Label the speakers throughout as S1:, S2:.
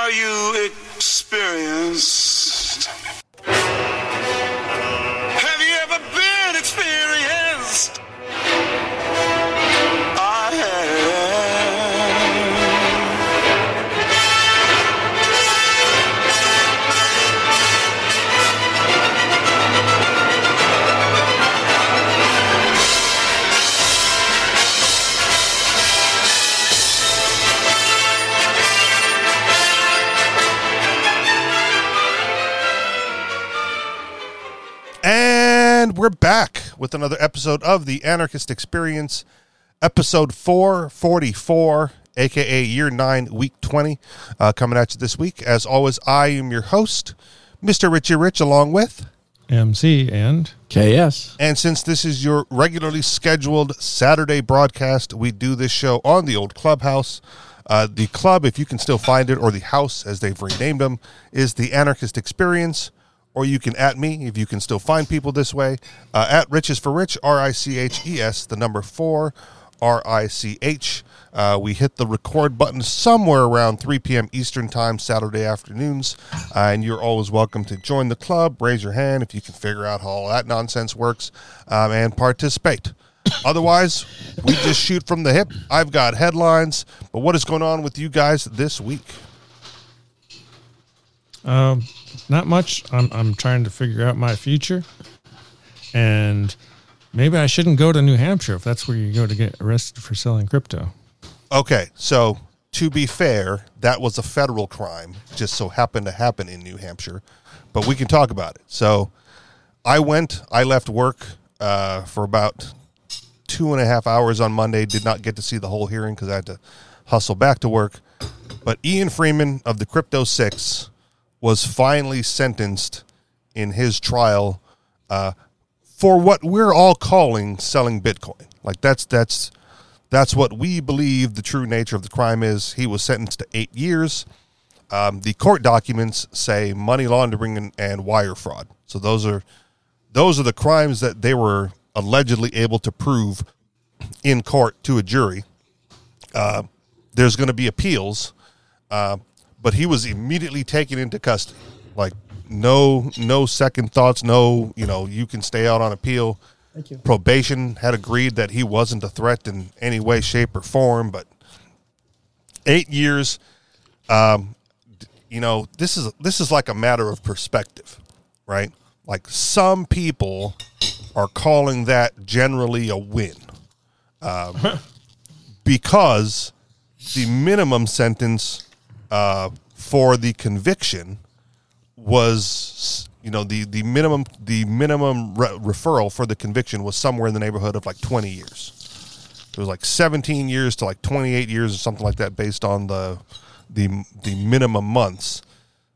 S1: Are you experienced?
S2: With another episode of the Anarchist Experience, episode 444, aka year 9, week 20, uh, coming at you this week. As always, I am your host, Mr. Richie Rich, along with.
S3: MC and
S4: KS.
S2: And since this is your regularly scheduled Saturday broadcast, we do this show on the old clubhouse. Uh, the club, if you can still find it, or the house as they've renamed them, is the Anarchist Experience. Or you can at me if you can still find people this way. Uh, at Riches for Rich, R I C H E S, the number four, R I C H. Uh, we hit the record button somewhere around 3 p.m. Eastern Time, Saturday afternoons. Uh, and you're always welcome to join the club. Raise your hand if you can figure out how all that nonsense works um, and participate. Otherwise, we just shoot from the hip. I've got headlines, but what is going on with you guys this week?
S3: um, not much. I'm I'm trying to figure out my future, and maybe I shouldn't go to New Hampshire if that's where you go to get arrested for selling crypto.
S2: Okay, so to be fair, that was a federal crime, just so happened to happen in New Hampshire, but we can talk about it. So I went, I left work uh, for about two and a half hours on Monday, did not get to see the whole hearing because I had to hustle back to work. But Ian Freeman of the Crypto Six was finally sentenced in his trial uh, for what we're all calling selling Bitcoin. Like that's that's that's what we believe the true nature of the crime is. He was sentenced to eight years. Um, the court documents say money laundering and, and wire fraud. So those are those are the crimes that they were allegedly able to prove in court to a jury. Uh, there's going to be appeals, uh, but he was immediately taken into custody. Like no no second thoughts. No, you know you can stay out on appeal
S4: Thank you.
S2: probation had agreed that he wasn't a threat in any way, shape, or form. But eight years, um, you know, this is this is like a matter of perspective, right? Like some people are calling that generally a win, um, because the minimum sentence uh, for the conviction was you know the the minimum the minimum re- referral for the conviction was somewhere in the neighborhood of like 20 years. It was like 17 years to like 28 years or something like that based on the the the minimum months.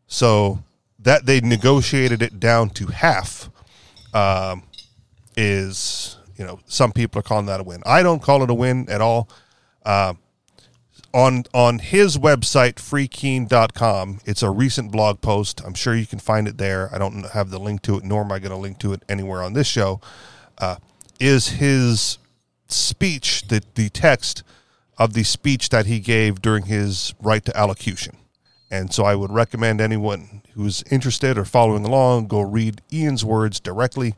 S2: So that they negotiated it down to half um, is you know some people are calling that a win. I don't call it a win at all on on his website freekeene.com it's a recent blog post. I'm sure you can find it there. I don't have the link to it nor am i going to link to it anywhere on this show. Uh, is his speech the, the text of the speech that he gave during his right to allocution. And so i would recommend anyone who's interested or following along go read ian's words directly.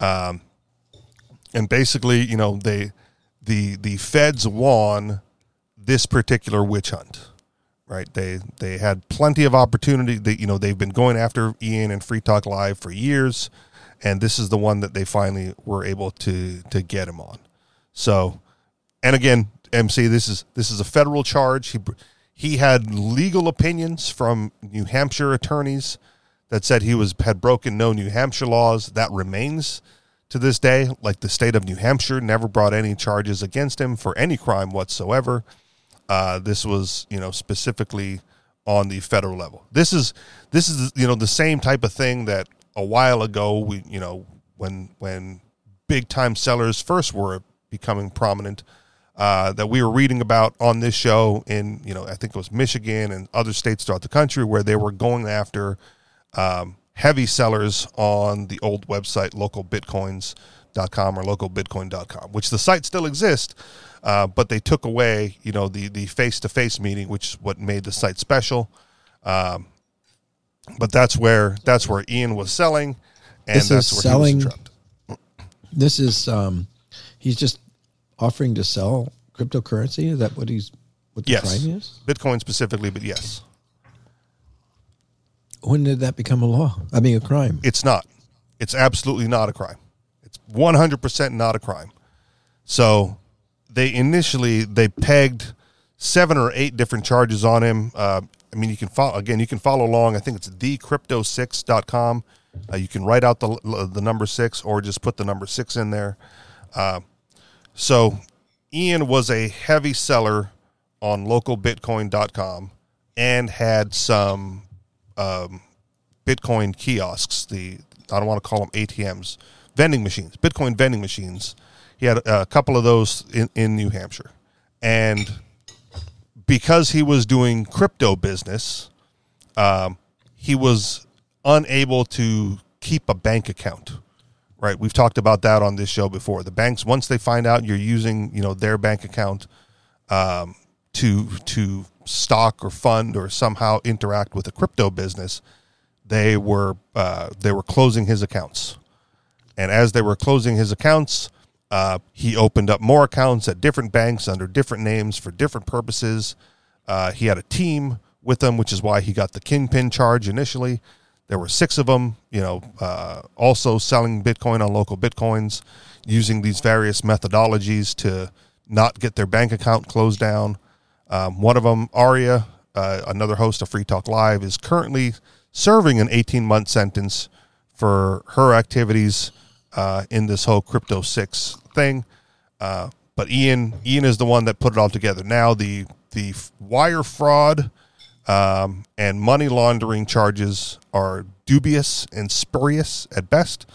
S2: Um, and basically you know they the the feds won this particular witch hunt right? They they had plenty of opportunity. They you know they've been going after ian and free talk live for years and this is the one that they finally were able to to get him on. So and again mc this is this is a federal charge. He he had legal opinions from new hampshire attorneys that said he was had broken no new hampshire laws. That remains to this day. Like the state of new hampshire never brought any charges against him for any crime whatsoever uh, this was, you know, specifically on the federal level. This is this is you know the same type of thing that a while ago we you know when when big time sellers first were becoming prominent uh, that we were reading about on this show in you know I think it was Michigan and other states throughout the country where they were going after um, heavy sellers on the old website localbitcoins.com or localbitcoin.com, which the site still exists, uh, but they took away you know the the face to face meeting, which is what made the site special. Um, but that's where that's where Ian was selling, and
S4: This
S2: that's
S4: is
S2: where
S4: selling-
S2: he was trapped.
S4: This is um, he's just offering to sell cryptocurrency. Is that what he's what the
S2: Yes,
S4: crime is?
S2: Bitcoin specifically, but yes,
S4: When did that become a law? I mean, a crime.
S2: it's not. It's absolutely not a crime. It's one hundred percent not a crime. So they initially they pegged seven or eight different charges on him. Uh, I mean, you can follow again. You can follow along. I think it's thecrypto6.com. Uh, you can write out the the number six or just put the number six in there. Uh, so Ian was a heavy seller on localbitcoin.com and had some um, Bitcoin kiosks. The I don't want to call them ATMs, vending machines, Bitcoin vending machines. He had a couple of those in, in New Hampshire, and because he was doing crypto business, um, he was unable to keep a bank account. Right, we've talked about that on this show before. The banks, once they find out you're using, you know, their bank account um, to to stock or fund or somehow interact with a crypto business, they were uh, they were closing his accounts, and as they were closing his accounts, uh, he opened up more accounts at different banks under different names for different purposes. Uh, he had a team with him, which is why he got the kingpin charge initially. There were six of them, you know, uh, also selling Bitcoin on local Bitcoins, using these various methodologies to not get their bank account closed down. Um, one of them, Aria, uh, another host of Free Talk Live, is currently serving an 18 month sentence for her activities uh, in this whole Crypto Six thing. Uh, but Ian, Ian is the one that put it all together. Now the the wire fraud um, and money laundering charges are dubious and spurious at best.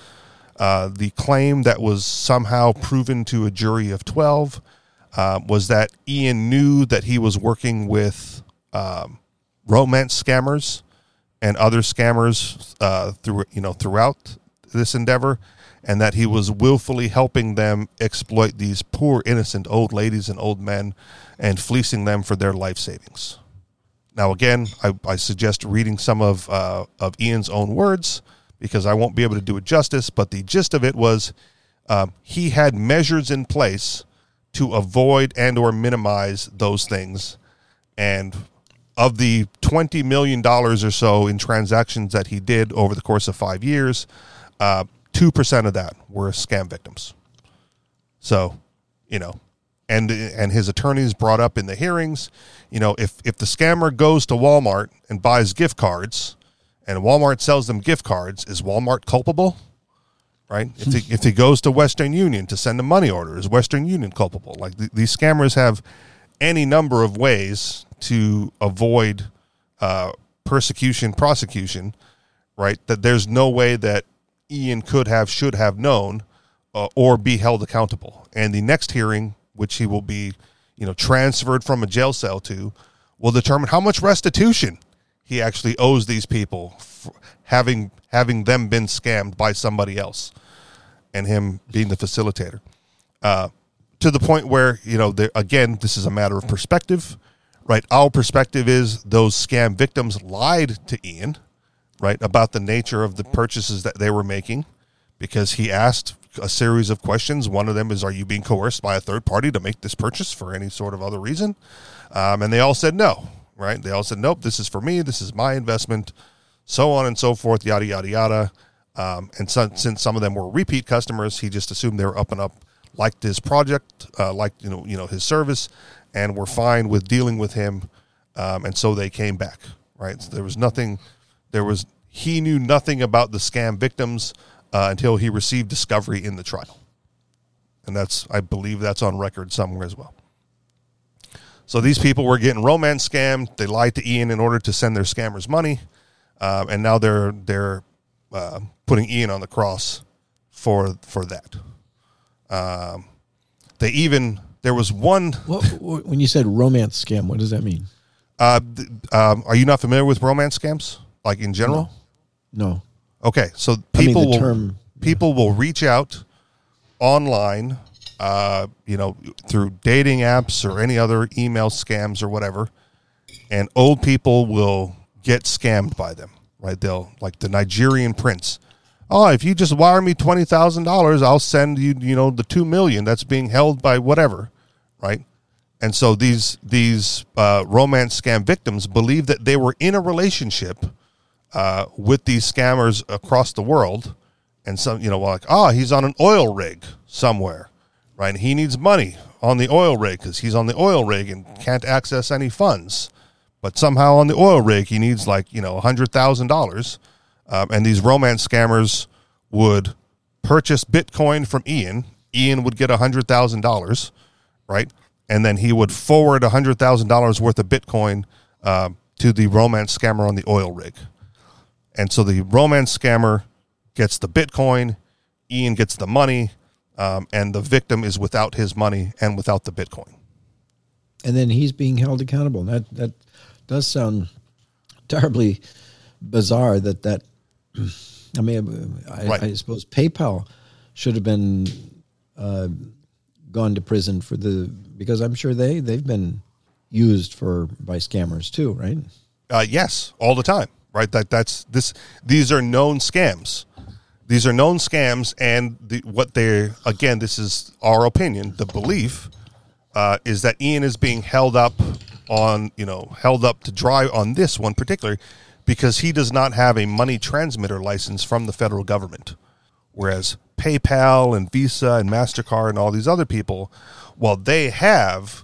S2: Uh, the claim that was somehow proven to a jury of 12 uh, was that Ian knew that he was working with um, romance scammers and other scammers uh, through you know throughout this endeavor, and that he was willfully helping them exploit these poor innocent old ladies and old men and fleecing them for their life savings. Now, again, I, I suggest reading some of uh, of Ian's own words because I won't be able to do it justice. But the gist of it was um, he had measures in place to avoid and or minimize those things, and of the twenty million dollars or so in transactions that he did over the course of five years, uh, two percent of that were scam victims. So, you know, and and his attorneys brought up in the hearings, you know, if if the scammer goes to Walmart and buys gift cards, and Walmart sells them gift cards, is Walmart culpable? Right? If he, if he goes to Western Union to send a money order, is Western Union culpable? Like th- these scammers have any number of ways to avoid uh, persecution, prosecution. Right? That there's no way that Ian could have, should have known, uh, or be held accountable. And the next hearing, which he will be, you know, transferred from a jail cell to, will determine how much restitution he actually owes these people, having having them been scammed by somebody else, and him being the facilitator. Uh, to the point where you know, there, again, this is a matter of perspective, right? Our perspective is those scam victims lied to Ian, right, about the nature of the purchases that they were making, because he asked a series of questions. One of them is, "Are you being coerced by a third party to make this purchase for any sort of other reason?" Um, and they all said no. Right? They all said, "Nope, this is for me. This is my investment." So on and so forth, yada yada yada. Um, and so, since some of them were repeat customers, he just assumed they were up and up, liked his project, uh, liked you know you know his service, and were fine with dealing with him. Um, and so they came back. Right? So there was nothing. There was he knew nothing about the scam victims uh, until he received discovery in the trial, and that's I believe that's on record somewhere as well. So these people were getting romance scammed. They lied to Ian in order to send their scammers money, um, and now they're they're uh, putting Ian on the cross for for that. Um, they even there was one.
S4: What, when you said romance scam, what does that mean?
S2: Uh, um, are you not familiar with romance scams, like in general?
S4: No.
S2: Okay, so
S4: I mean,
S2: people
S4: the
S2: will
S4: term-
S2: people will reach out online, uh, you know, through dating apps or any other email scams or whatever, and old people will get scammed by them, right? They'll like the Nigerian prince. Oh, if you just wire me twenty thousand dollars, I'll send you, you know, the two million that's being held by whatever, right? And so these these uh, romance scam victims believe that they were in a relationship uh, with these scammers across the world, and some you know like oh he's on an oil rig somewhere, right? He needs money on the oil rig because he's on the oil rig and can't access any funds, but somehow on the oil rig he needs like you know a hundred thousand dollars, um, and these romance scammers would purchase Bitcoin from Ian. Ian would get a hundred thousand dollars, right? And then he would forward a hundred thousand dollars worth of Bitcoin uh, to the romance scammer on the oil rig. And so the romance scammer gets the Bitcoin, Ian gets the money, um, and the victim is without his money and without the Bitcoin.
S4: and then he's being held accountable. That that does sound terribly bizarre. That that I mean, I,
S2: Right.
S4: I suppose PayPal should have been uh, gone to prison for the because I'm sure they they've been used for by scammers too, right?
S2: Uh, yes, all the time, right? That that's this. These are known scams. These are known scams, and the, what they're again. This is our opinion. The belief uh, is that Ian is being held up on, you know, held up to dry on this one particular because he does not have a money transmitter license from the federal government, whereas PayPal and Visa and Mastercard and all these other people, while they have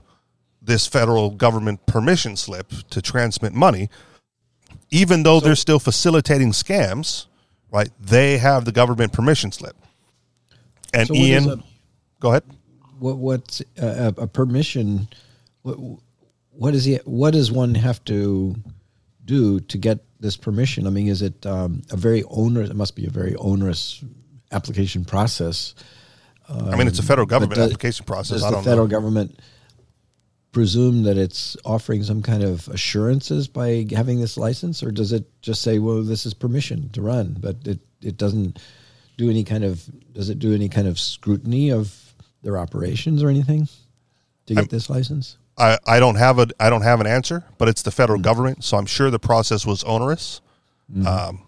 S2: this federal government permission slip to transmit money, even though they're still facilitating scams, right? They have the government permission slip. And
S4: So
S2: Ian,
S4: a-
S2: go ahead.
S4: What what's a, a permission? What what is he? What does one have to do to get this permission? I mean, is it um, a very onerous? It must be a very onerous application process.
S2: I mean, it's a federal government
S4: does-
S2: application process.
S4: Does
S2: I
S4: the federal
S2: know.
S4: government presume that it's offering some kind of assurances by having this license, or does it just say, "Well, this is permission to run," but it it doesn't do any kind of does it do any kind of scrutiny of their operations or anything to get this license?
S2: I, I don't have a I don't have an answer, but it's the federal government, so I'm sure the process was onerous. Um,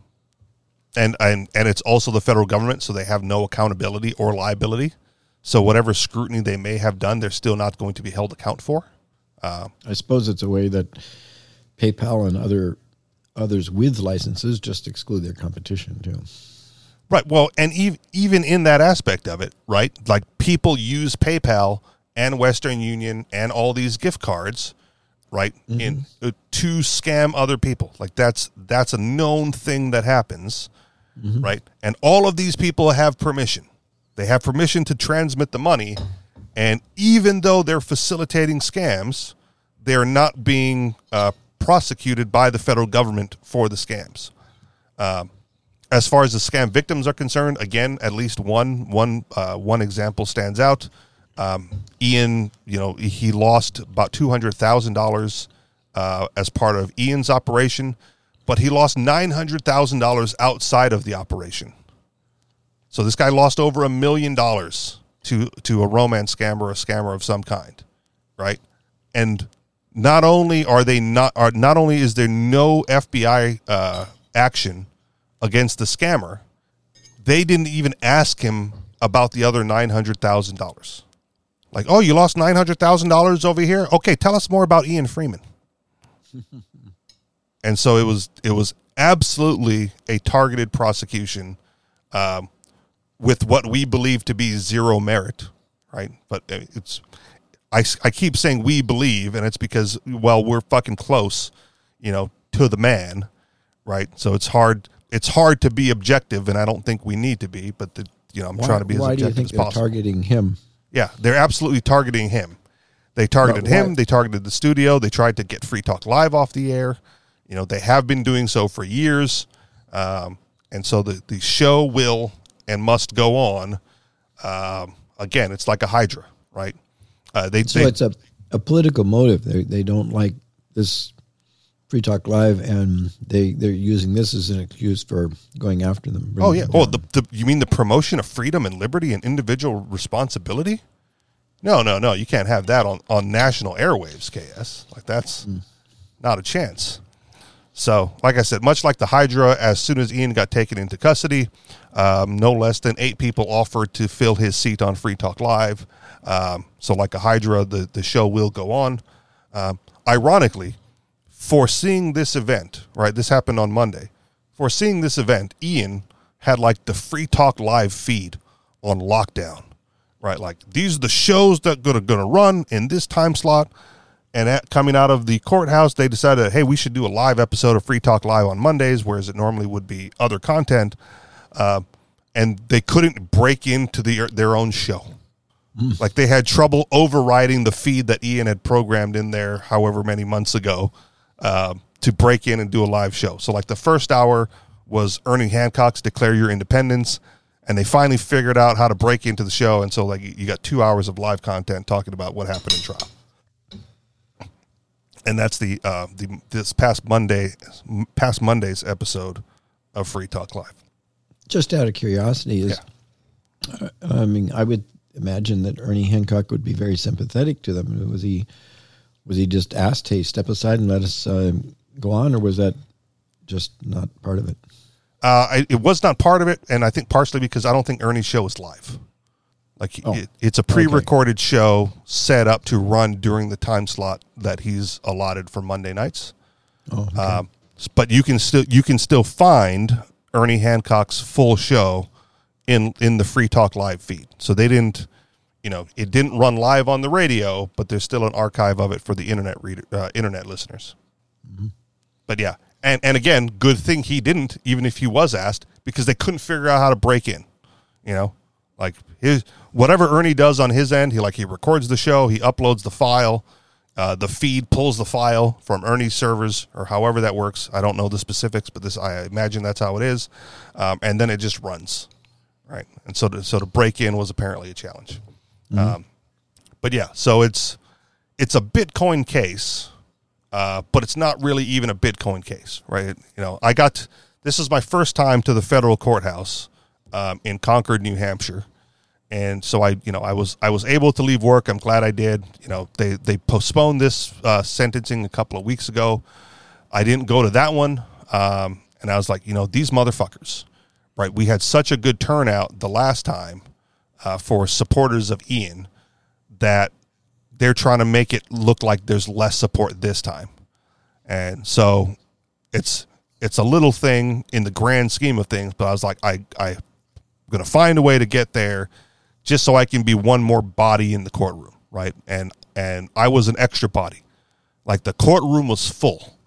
S2: and and and it's also the federal government, so they have no accountability or liability. So whatever scrutiny they may have done, they're still not going to be held account for.
S4: I suppose it's a way that PayPal and other others with licenses just exclude their competition too.
S2: Right. Well, and ev- even in that aspect of it, right? Like people use PayPal and Western Union and all these gift cards, right, in uh, to scam other people. Like that's that's a known thing that happens, right? And all of these people have permission. They have permission to transmit the money, and even though they're facilitating scams, they're not being uh, prosecuted by the federal government for the scams as far as the scam victims are concerned, again, at least one one uh, one example stands out. Um, Ian, you know, he lost about two hundred thousand uh, dollars as part of Ian's operation, but he lost nine hundred thousand dollars outside of the operation. So this guy lost over a million dollars to to a romance scam or a scammer of some kind, right? And not only are they not are not only is there no FBI uh, action against the scammer, they didn't even ask him about the other nine hundred thousand dollars. Like, oh, you lost nine hundred thousand dollars over here. Okay, tell us more about Ian Freeman. and so it was it was absolutely a targeted prosecution um, with what we believe to be zero merit, right? But uh, it's I, I keep saying we believe, and it's because well we're fucking close, you know, to the man, right? So it's hard it's hard to be objective, and I don't think we need to be. But the, you know, I'm
S4: Why,
S2: trying to be as
S4: why do you
S2: objective
S4: think
S2: as
S4: they're
S2: possible.
S4: targeting him?
S2: Yeah, they're absolutely targeting him. They targeted him. They targeted the studio. They tried to get Free Talk Live off the air. You know, they have been doing so for years, um, and so the the show will and must go on. Um, again, it's like a hydra, right? Uh, they,
S4: So
S2: they
S4: it's a, a political motive. They they don't like this Free Talk Live, and they they're using this as an excuse for going after them.
S2: oh yeah.
S4: them
S2: Oh, the, the you mean the promotion of freedom and liberty and individual responsibility? No, no, no. You can't have that on on national airwaves, KS. Like that's
S4: Hmm.
S2: not a chance. So, like I said, much like the Hydra, as soon as Ian got taken into custody, um, no less than eight people offered to fill his seat on Free Talk Live. Um, so, like a Hydra, the, the show will go on. Um, ironically, foreseeing this event, right? This happened on Monday. Foreseeing this event, Ian had like the Free Talk Live feed on lockdown, right? Like these are the shows that are going to run in this time slot. And at, coming out of the courthouse, they decided, hey, we should do a live episode of Free Talk Live on Mondays, whereas it normally would be other content. Uh, and they couldn't break into the, their own show. Like they had trouble overriding the feed that Ian had programmed in there, however many months ago, uh, to break in and do a live show. So, like the first hour was Ernie Hancock's "Declare Your Independence," and they finally figured out how to break into the show. And so, like you got two hours of live content talking about what happened in trial. And that's the uh, the this past Monday, past Monday's episode of Free Talk Live.
S4: Just out of curiosity, is I mean, I would imagine that Ernie Hancock would be very sympathetic to them. Was he? Was he just asked, "Hey, step aside and let us uh, go on," or was that just not part of it?
S2: Uh, I, it was not part of it, and I think partially because I don't think Ernie's show is live. Like
S4: Oh.
S2: it, it's a pre-recorded show set up to run during the time slot that he's allotted for Monday nights.
S4: Oh, okay.
S2: Um, but you can still you can still find Ernie Hancock's full show in in the Free Talk Live feed. So they didn't, you know, it didn't run live on the radio, but there's still an archive of it for the internet reader, uh, internet listeners. But yeah, and and again, good thing he didn't, even if he was asked, because they couldn't figure out how to break in. You know, like his whatever Ernie does on his end, he like he records the show, he uploads the file, uh, the feed pulls the file from Ernie's servers or however that works. I don't know the specifics, but this I imagine that's how it is, um, and then it just runs, right? And so to, so to break in was apparently a challenge. Um, but yeah, so it's it's a Bitcoin case, uh, but it's not really even a Bitcoin case, right? You know, I got this is my first time to the federal courthouse um, in Concord, New Hampshire, and so I, you know, I was I was able to leave work. I'm glad I did. You know, they they postponed this uh, sentencing a couple of weeks ago. I didn't go to that one, um, and I was like, you know, these motherfuckers, right? We had such a good turnout the last time uh, for supporters of Ian that they're trying to make it look like there's less support this time. And so it's it's a little thing in the grand scheme of things, but I was like, I I'm gonna find a way to get there just so I can be one more body in the courtroom, right? And and I was an extra body. Like the courtroom was full.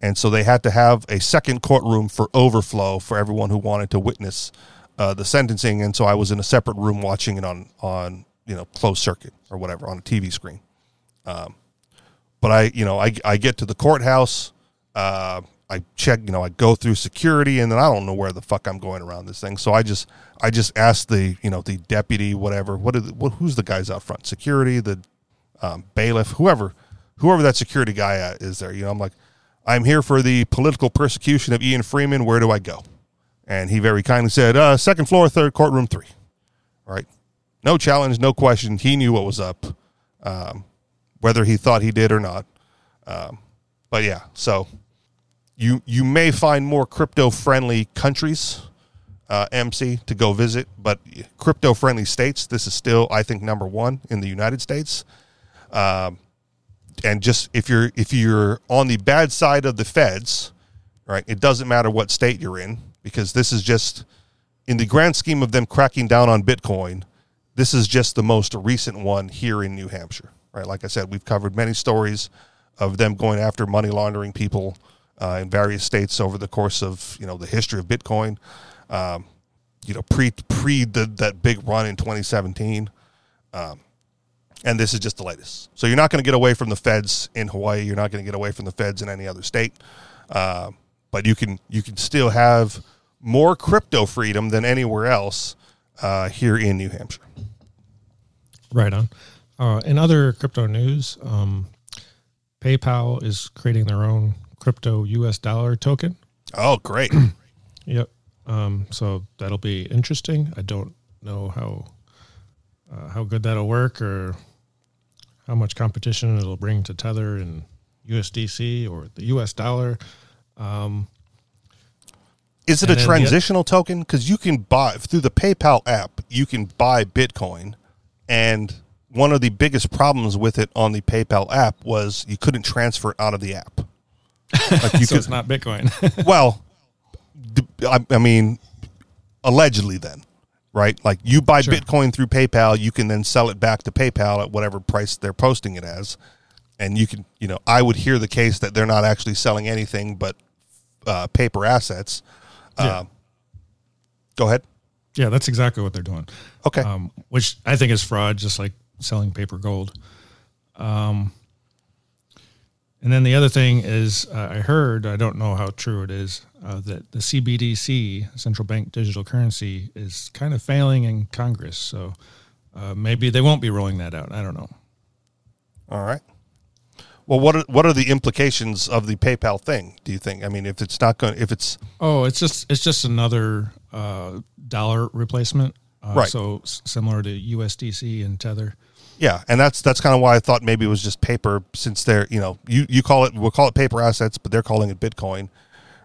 S2: And so they had to have a second courtroom for overflow for everyone who wanted to witness uh, the sentencing. And so I was in a separate room watching it on on you know closed circuit or whatever on a TV screen. Um, but I you know I I get to the courthouse. Uh, I check you know I go through security and then I don't know where the fuck I'm going around this thing. So I just I just asked the you know the deputy whatever what, the, what who's the guys out front security the um, bailiff whoever whoever that security guy is there. You know I'm like I'm here for the political persecution of Ian Freeman. Where do I go? And he very kindly said, uh, second floor, third courtroom three. All right. No challenge, no question. He knew what was up, um, whether he thought he did or not. Um, but yeah, so you you may find more crypto friendly countries, uh, MC, to go visit, but crypto friendly states, this is still, I think, number one in the United States. Um, and just if you're if you're on the bad side of the feds, right? It doesn't matter what state you're in because this is just in the grand scheme of them cracking down on Bitcoin. This is just the most recent one here in New Hampshire, right? Like I said, we've covered many stories of them going after money laundering people uh, in various states over the course of you know the history of Bitcoin. Um, you know, pre pre the, that big run in 2017 and this is just the latest. So you're not going to get away from the feds in Hawaii. You're not going to get away from the feds in any other state. Uh, but you can you can still have more crypto freedom than anywhere else uh, here in New Hampshire.
S3: Right on. Uh, in other crypto news, um, PayPal is creating their own crypto US dollar token.
S2: Oh, great!
S3: Yep. Um, so that'll be interesting. I don't know how uh, how good that'll work or how much competition it'll bring to Tether and USDC or the US dollar.
S2: Is it a
S3: the-
S2: transitional token? Because you can buy through the PayPal app, you can buy Bitcoin, and one of the biggest problems with it on the PayPal app was you couldn't transfer it out of the app. Like you
S3: so
S2: could,
S3: it's not Bitcoin.
S2: well, I mean, allegedly, then, right? Like you buy
S3: Sure.
S2: Bitcoin through PayPal, you can then sell it back to PayPal at whatever price they're posting it as, and you can, you know, I would hear the case that they're not actually selling anything but uh, paper assets.
S3: Yeah.
S2: Uh, go ahead.
S3: yeah, that's exactly what they're doing.
S2: Okay.
S3: um, which I think is fraud, just like selling paper gold. Um, and then the other thing is, uh, I heard, I don't know how true it is, uh, that the CBDC, central bank digital currency, is kind of failing in Congress. So uh, maybe they won't be rolling that out. I don't know.
S2: All right. Well, what are, what are the implications of the PayPal thing? Do you think? I mean, if it's not going, if it's
S3: Oh, it's just it's just another uh, dollar replacement. Uh,
S2: Right.
S3: So s- similar to USDC and Tether.
S2: Yeah, and that's that's kind of why I thought maybe it was just paper, since they're you know you you call it we'll call it paper assets, but they're calling it Bitcoin,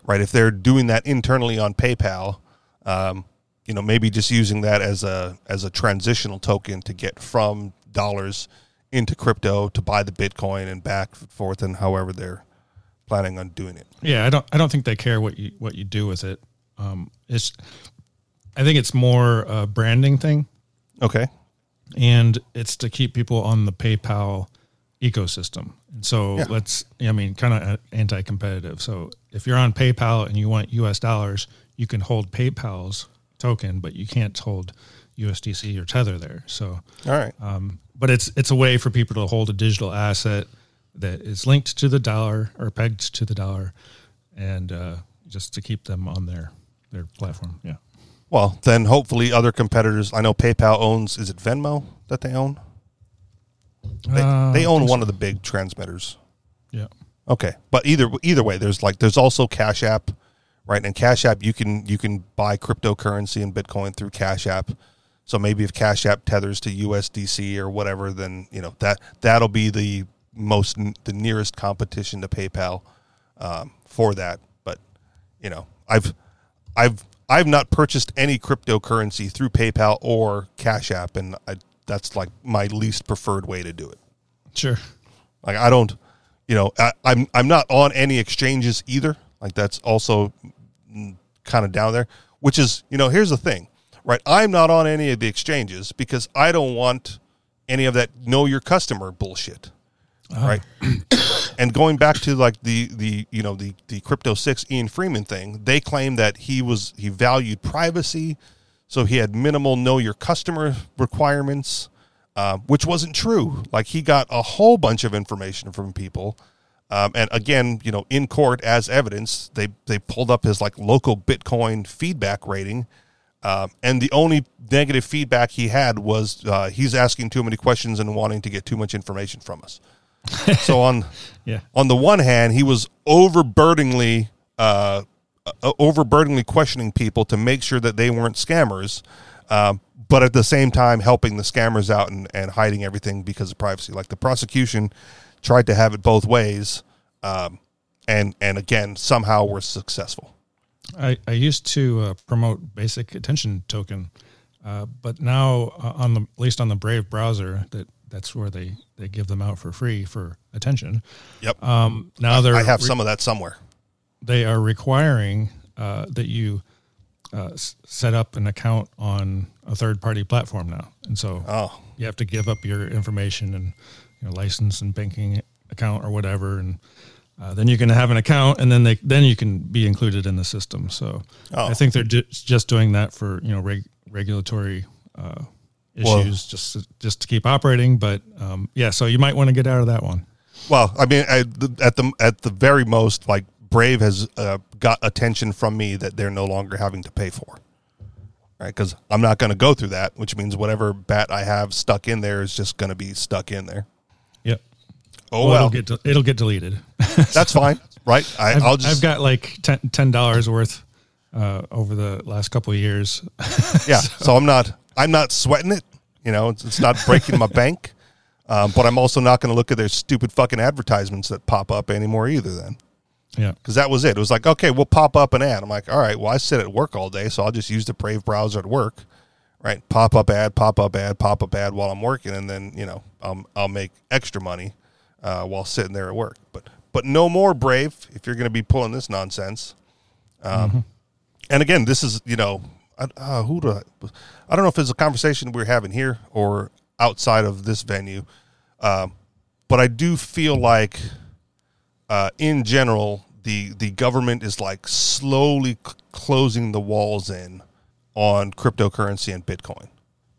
S2: right? If they're doing that internally on PayPal, um, you know maybe just using that as a as a transitional token to get from dollars into crypto to buy the Bitcoin and back and forth and however they're planning on doing it.
S3: Yeah, I don't. I don't think they care what you what you do with it. Um, it's. I think it's more a branding thing,
S2: Okay.
S3: And it's to keep people on the PayPal ecosystem. And so
S2: Yeah.
S3: let's. I mean, kind of anti-competitive. So if you're on PayPal and you want U.S. dollars, you can hold PayPal's token, but you can't hold USDC or Tether there. So
S2: All right.
S3: um, but it's it's a way for people to hold a digital asset that is linked to the dollar or pegged to the dollar, and uh, just to keep them on their their platform. Yeah.
S2: Well, then hopefully other competitors. I know PayPal owns. Is it Venmo that they own? They,
S3: Uh,
S2: they own one
S3: so.
S2: of the big transmitters.
S3: Yeah.
S2: Okay, but either either way, there's like there's also Cash App, right? And Cash App, you can you can buy cryptocurrency and Bitcoin through Cash App. So maybe if Cash App tethers to USDC or whatever, then you know that that'll be the most the nearest competition to PayPal um, for that. But you know, I've I've I've not purchased any cryptocurrency through PayPal or Cash App, and I, that's like my least preferred way to do it.
S3: Sure.
S2: Like I don't, you know, I, I'm I'm not on any exchanges either. Like that's also kind of down there. Which is, you know, here's the thing, right? I'm not on any of the exchanges because I don't want any of that know your customer bullshit, oh. right? and going back to like the the you know the the crypto six Ian Freeman thing, they claim that he was he valued privacy, so he had minimal know your customer requirements, uh, which wasn't true. Like he got a whole bunch of information from people. Um, and again, you know, in court as evidence, they they pulled up his like local Bitcoin feedback rating, um, and the only negative feedback he had was uh, he's asking too many questions and wanting to get too much information from us. so on
S3: Yeah.
S2: on the one hand, he was overburdeningly uh, uh, overburdeningly questioning people to make sure that they weren't scammers, um, but at the same time helping the scammers out and, and hiding everything because of privacy. Like the prosecution tried to have it both ways, um, and and again somehow were successful.
S3: I, I used to uh, promote basic attention token, uh, but now uh, on the at least on the Brave browser, that that's where they they give them out for free for attention.
S2: Yep,
S3: Um, now they're
S2: I have
S3: re-
S2: some of that somewhere.
S3: they are requiring uh, that you uh, s- set up an account on a third party platform now, and so
S2: Oh,
S3: you have to give up your information and you know, license and banking account or whatever, and uh, then you can have an account, and then they then you can be included in the system. So
S2: Oh.
S3: I think they're ju- just doing that for you know reg- regulatory uh,
S2: Well-
S3: issues, just to, just to keep operating. But um, yeah, so you might want to get out of that one.
S2: Well, I mean, I, at the at the very most, like Brave has uh, got attention from me that they're no longer having to pay for, right? Because I'm not going to go through that, which means whatever bat I have stuck in there is just going to be stuck in there.
S3: Yep.
S2: Oh
S3: well,
S2: well,
S3: it'll get de- it'll get deleted.
S2: that's fine, right? I,
S3: I've,
S2: I'll just
S3: I've got like ten dollars worth uh, over the last couple of years.
S2: yeah. So I'm not I'm not sweating it. You know, it's, it's not breaking my bank. Um, but I'm also not going to look at their stupid fucking advertisements that pop up anymore either. Then,
S3: Yeah.
S2: because that was it. It was like, okay, we'll pop up an ad. I'm like, all right, well, I sit at work all day, so I'll just use the Brave browser at work, right? Pop up ad, pop up ad, pop up ad while I'm working, and then you know, um, I'll make extra money uh, while sitting there at work. But but no more Brave if you're going to be pulling this nonsense. Um, And again, this is you know, uh, who do I, I don't know if it's a conversation we're having here or outside of this venue, um, but I do feel like uh, in general, the the government is like slowly c- closing the walls in on cryptocurrency and Bitcoin,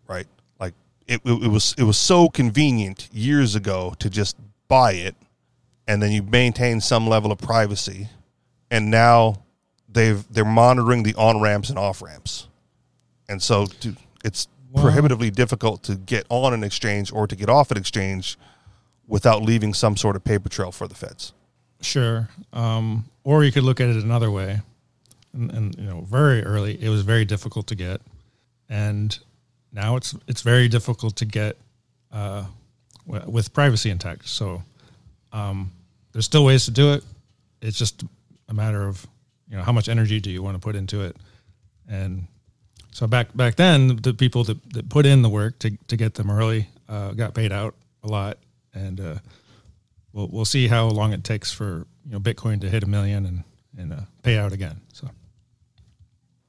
S2: right? Like it, it, it was it was so convenient years ago to just buy it, and then you maintain some level of privacy, and now they've they're monitoring the on ramps and off ramps, and so to, it's prohibitively difficult to get on an exchange or to get off an exchange without leaving some sort of paper trail for the feds.
S3: Sure. Um, or you could look at it another way. And, and you know, very early, it was very difficult to get, and now it's it's very difficult to get uh, wi- with privacy intact. So um, there's still ways to do it. It's just a matter of you know how much energy do you want to put into it, and so back back then, the people that, that put in the work to to get them early uh, got paid out a lot, and uh, we'll we'll see how long it takes for you know Bitcoin to hit a million and and uh, pay out again. So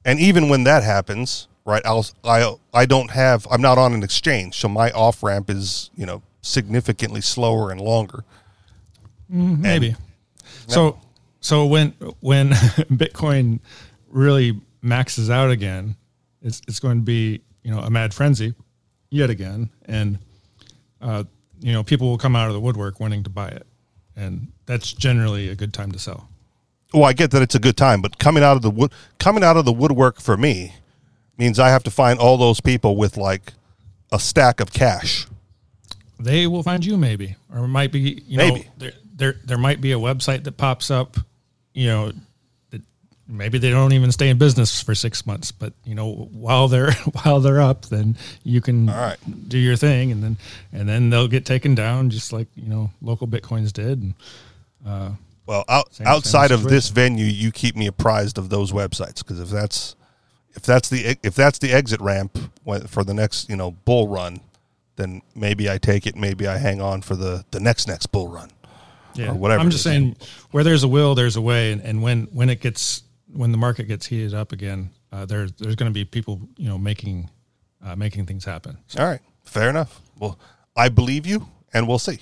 S2: And even when that happens, right? I'll I I don't have I'm not on an exchange, so my off ramp is you know significantly slower and longer.
S3: maybe. So so when when Bitcoin really maxes out again, it's it's going to be you know a mad frenzy yet again, and uh, you know people will come out of the woodwork wanting to buy it, and that's generally a good time to sell.
S2: Well, I get that it's a good time, but coming out of the wood coming out of the woodwork for me means I have to find all those people with like a stack of cash.
S3: they will find you maybe or it might be you know
S2: Maybe.
S3: there, there there might be a website that pops up you know maybe they don't even stay in business for six months but you know while they're while they're up then you can
S2: right.
S3: do your thing and then and then they'll get taken down just like you know local bitcoins did and uh,
S2: Well, out,
S3: Same-
S2: outside
S3: same
S2: of this venue, you keep me apprised of those websites because if that's if that's the if that's the exit ramp for the next you know bull run, then maybe I take it. Maybe I hang on for the the next next bull run.
S3: Yeah
S2: or whatever
S3: i'm just saying where there's a will there's a way and, and when when it gets when the market gets heated up again uh, there's there's going to be people you know making uh, making things happen
S2: All right, fair enough. Well, I believe you, and we'll see.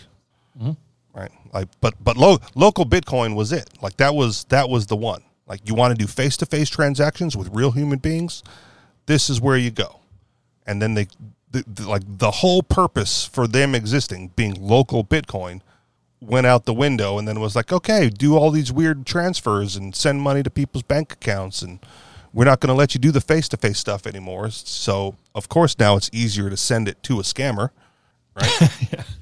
S2: Right, like, but but lo- local Bitcoin was it. Like that was that was the one. Like you want to do face to face transactions with real human beings, this is where you go. And then they, the, the, like the whole purpose for them existing, being local Bitcoin, went out the window. And then was like, okay, do all these weird transfers and send money to people's bank accounts, and we're not going to let you do the face to face stuff anymore. So of course now it's easier to send it to a scammer, right?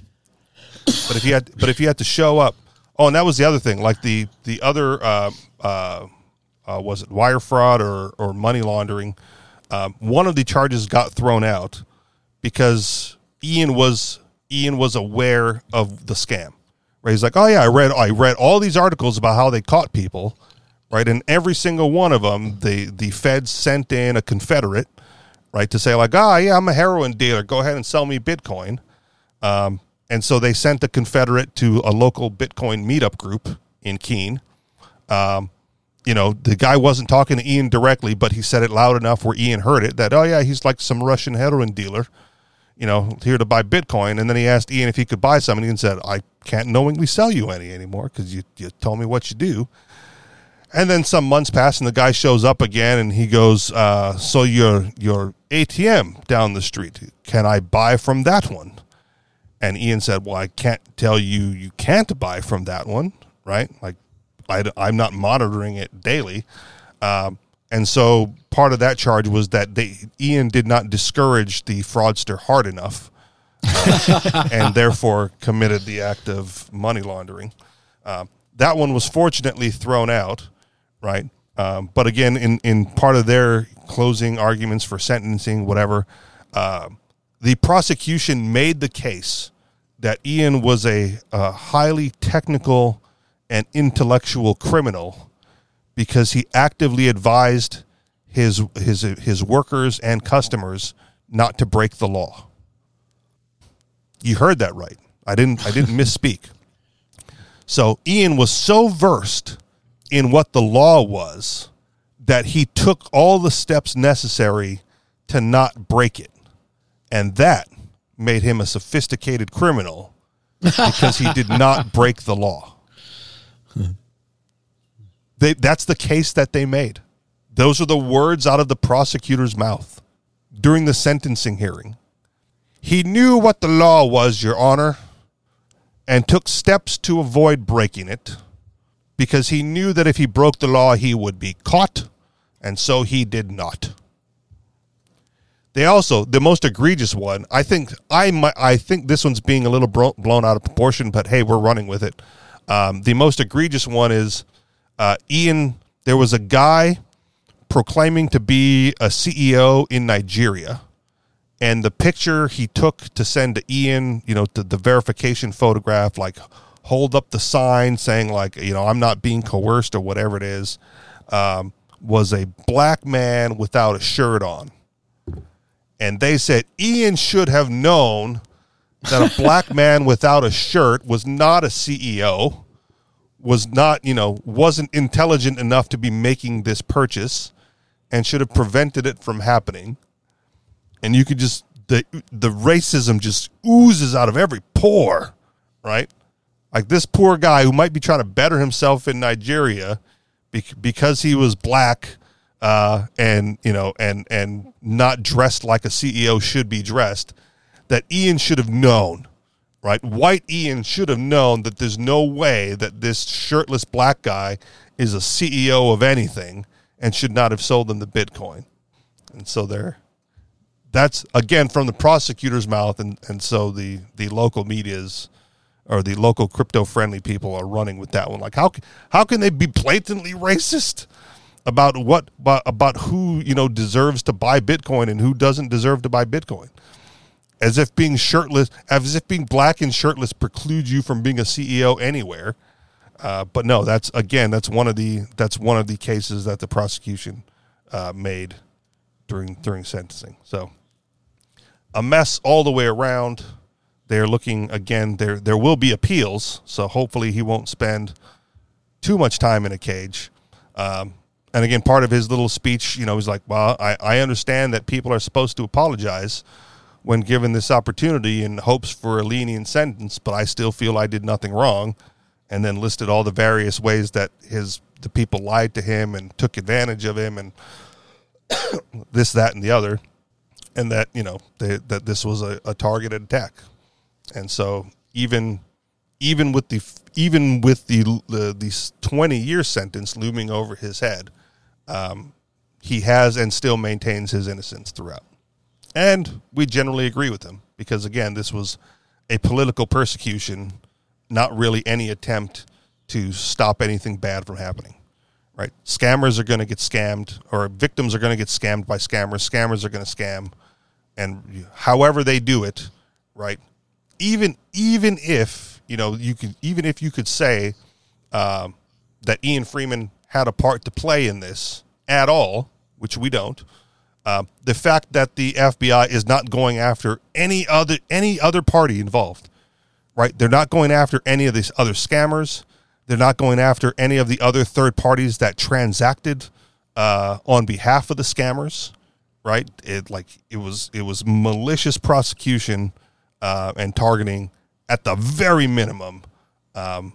S2: But if you had, but if you had to show up, oh, and that was the other thing. Like the the other, uh, uh, uh, was it wire fraud or or money laundering? Um, one of the charges got thrown out because Ian was Ian was aware of the scam. Right? He's like, oh yeah, I read I read all these articles about how they caught people, right? And every single one of them, the the feds sent in a Confederate, right, to say like, ah, yeah, I'm a heroin dealer. Go ahead and sell me Bitcoin. Um, and so they sent the Confederate to a local Bitcoin meetup group in Keene. Um, you know, the guy wasn't talking to Ian directly, but he said it loud enough where Ian heard it that, oh, yeah, he's like some Russian heroin dealer, you know, here to buy Bitcoin. And then he asked Ian if he could buy some, and Ian said, I can't knowingly sell you any anymore because you, you told me what you do. And then some months pass, and the guy shows up again, and he goes, uh, "So your your ATM down the street? Can I buy from that one?" And Ian said, "Well, I can't tell you you can't buy from that one, right? Like, I, am not monitoring it daily." Um, and so part of that charge was that they Ian did not discourage the fraudster hard enough, and therefore committed the act of money laundering. Um, that one was fortunately thrown out, right? Um, but again, in in part of their closing arguments for sentencing, whatever, um, the prosecution made the case that Ian was a, a highly technical and intellectual criminal because he actively advised his his his workers and customers not to break the law. You heard that right. I didn't I didn't misspeak. So Ian was so versed in what the law was that he took all the steps necessary to not break it. And that made him a sophisticated criminal because he did not break the law. They, that's the case that they made. Those are the words out of the prosecutor's mouth during the sentencing hearing. He knew what the law was, Your Honor, and took steps to avoid breaking it because he knew that if he broke the law, he would be caught, and so he did not. They also the most egregious one. I think I might, I think this one's being a little blown out of proportion, but hey, we're running with it. Um, the most egregious one is uh, Ian. There was a guy proclaiming to be a CEO in Nigeria, and the picture he took to send to Ian, you know, to the verification photograph, like hold up the sign saying like, you know, I'm not being coerced or whatever it is, um, was a black man without a shirt on and they said Ian should have known that a black man without a shirt was not a CEO, was not, you know, wasn't intelligent enough to be making this purchase and should have prevented it from happening. And you could just the the racism just oozes out of every pore, right? Like this poor guy who might be trying to better himself in Nigeria because he was black uh, and you know, and and not dressed like a CEO should be dressed, that Ian should have known, right? White Ian should have known that there's no way that this shirtless black guy is a CEO of anything and should not have sold them the Bitcoin. And so there, that's again from the prosecutor's mouth, and and so the the local media's or the local crypto friendly people are running with that one. Like how how can they be blatantly racist? about what about, who you know deserves to buy Bitcoin and who doesn't deserve to buy Bitcoin. As if being shirtless, as if being black and shirtless precludes you from being a CEO anywhere. Uh, but no, that's again, that's one of the that's one of the cases that the prosecution uh, made during during sentencing. So a mess all the way around. They're looking again. There there will be appeals, so hopefully he won't spend too much time in a cage. Um, and again, part of his little speech, you know, he's like, well, I, I understand that people are supposed to apologize when given this opportunity in hopes for a lenient sentence, but I still feel I did nothing wrong. And then listed all the various ways that his the people lied to him and took advantage of him and this, that, and the other. And that, you know, they, that this was a, a targeted attack. And so even even with the even with the the, the 20 year sentence looming over his head, um, he has and still maintains his innocence throughout. And we generally agree with him because, again, this was a political persecution, not really any attempt to stop anything bad from happening. Right? Scammers are going to get scammed, or victims are going to get scammed by scammers. Scammers are going to scam, and however they do it, right? Even even if you know you could, even if you could say um, that Ian Freeman had a part to play in this at all, which we don't. Uh, the fact that the FBI is not going after any other any other party involved, right? They're not going after any of these other scammers. They're not going after any of the other third parties that transacted uh, on behalf of the scammers, right? It like it was it was malicious prosecution uh, and targeting at the very minimum, um,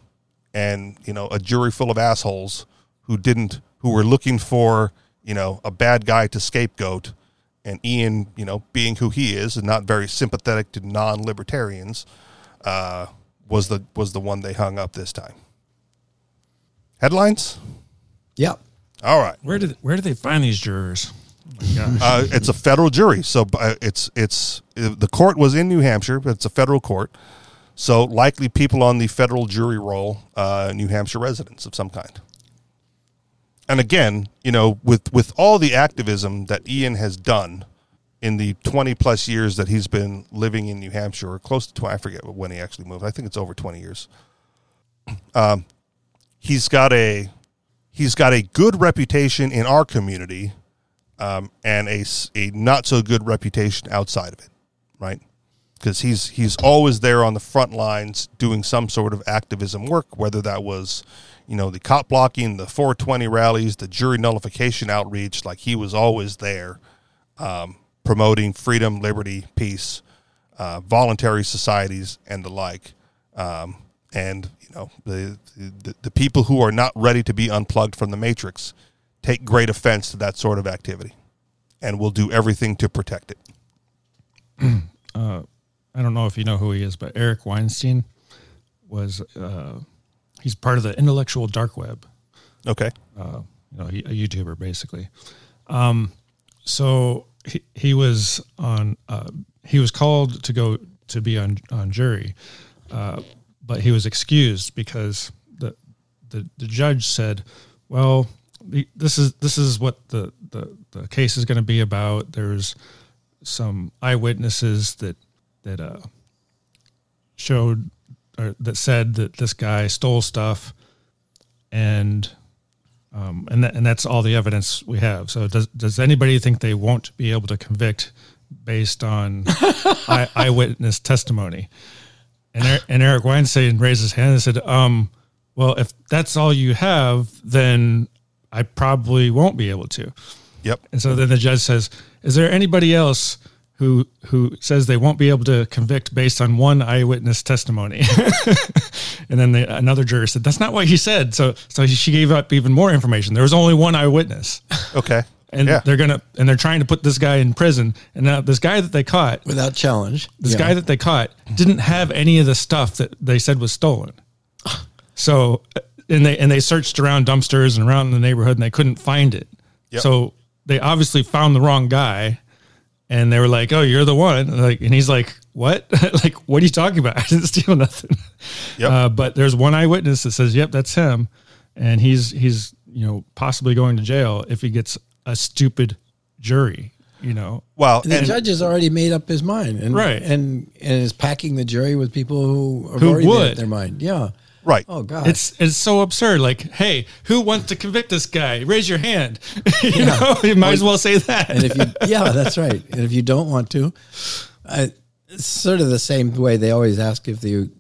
S2: and you know a jury full of assholes who didn't who were looking for you know a bad guy to scapegoat and ian you know being who he is and not very sympathetic to non-libertarians uh, was the was the one they hung up this time headlines
S4: Yep.
S2: all right
S3: Where did where do they find these jurors?
S2: Uh, it's a federal jury so uh, it's it's the court was in new hampshire but it's a federal court so likely people on the federal jury roll uh, new hampshire residents of some kind and again, you know, with with all the activism that Ian has done in the 20 plus years that he's been living in New Hampshire, or close to 20, I forget when he actually moved. I think it's over 20 years. Um, he's got a he's got a good reputation in our community, um, and a not so good reputation outside of it, right? Because he's he's always there on the front lines doing some sort of activism work, whether that was, you know, the cop blocking, the 420 rallies, the jury nullification outreach. Like he was always there, um, promoting freedom, liberty, peace, uh, voluntary societies, and the like. Um, and you know the, the the people who are not ready to be unplugged from the matrix take great offense to that sort of activity, and will do everything to protect it.
S3: I don't know if you know who he is, but Eric Weinstein was uh, he's part of the intellectual dark web.
S2: Okay.
S3: uh, you know, he- a YouTuber basically. Um, so he, he was on, uh, he was called to go to be on, on jury, uh, but he was excused because the, the, the judge said, well, this is, this is what the, the, the case is going to be about. There's some eyewitnesses that, that, uh, showed or that said that this guy stole stuff and um, and that, and that's all the evidence we have. So does does anybody think they won't be able to convict based on eye, eyewitness testimony? And Er- and Eric Weinstein raised his hand and said, um, "Well, if that's all you have, then I probably won't be able to."
S2: Yep.
S3: And so then the judge says, "Is there anybody else who who says they won't be able to convict based on one eyewitness testimony?" and then the, another juror said, "That's not what he said." So so she gave up even more information. There was only one eyewitness,
S2: Okay.
S3: and
S2: yeah.
S3: they're gonna and they're trying to put this guy in prison. And now this guy that they caught,
S4: without challenge.
S3: this
S4: Yeah.
S3: guy that they caught, didn't have any of the stuff that they said was stolen. So and they and they searched around dumpsters and around the neighborhood and they couldn't find it.
S2: Yep.
S3: So they obviously found the wrong guy, and they were like, "Oh, you're the one." Like, and he's like, "What? like, what are you talking about? I didn't steal nothing."
S2: Yep.
S3: Uh, but there's one eyewitness that says, "Yep, that's him," and he's he's you know possibly going to jail if he gets a stupid jury. You know,
S2: well,
S4: And the
S2: and,
S4: judge has already made up his mind, and
S3: Right.
S4: and and is packing the jury with people who have
S3: Who
S4: already made
S3: would.
S4: up their mind. Yeah.
S2: Right.
S4: Oh God.
S3: It's it's so absurd. Like, hey, who wants to convict this guy? Raise your hand. you know, you might as well say that.
S4: and if you yeah, that's right. And if you don't want to, I, it's sort of the same way they always ask if you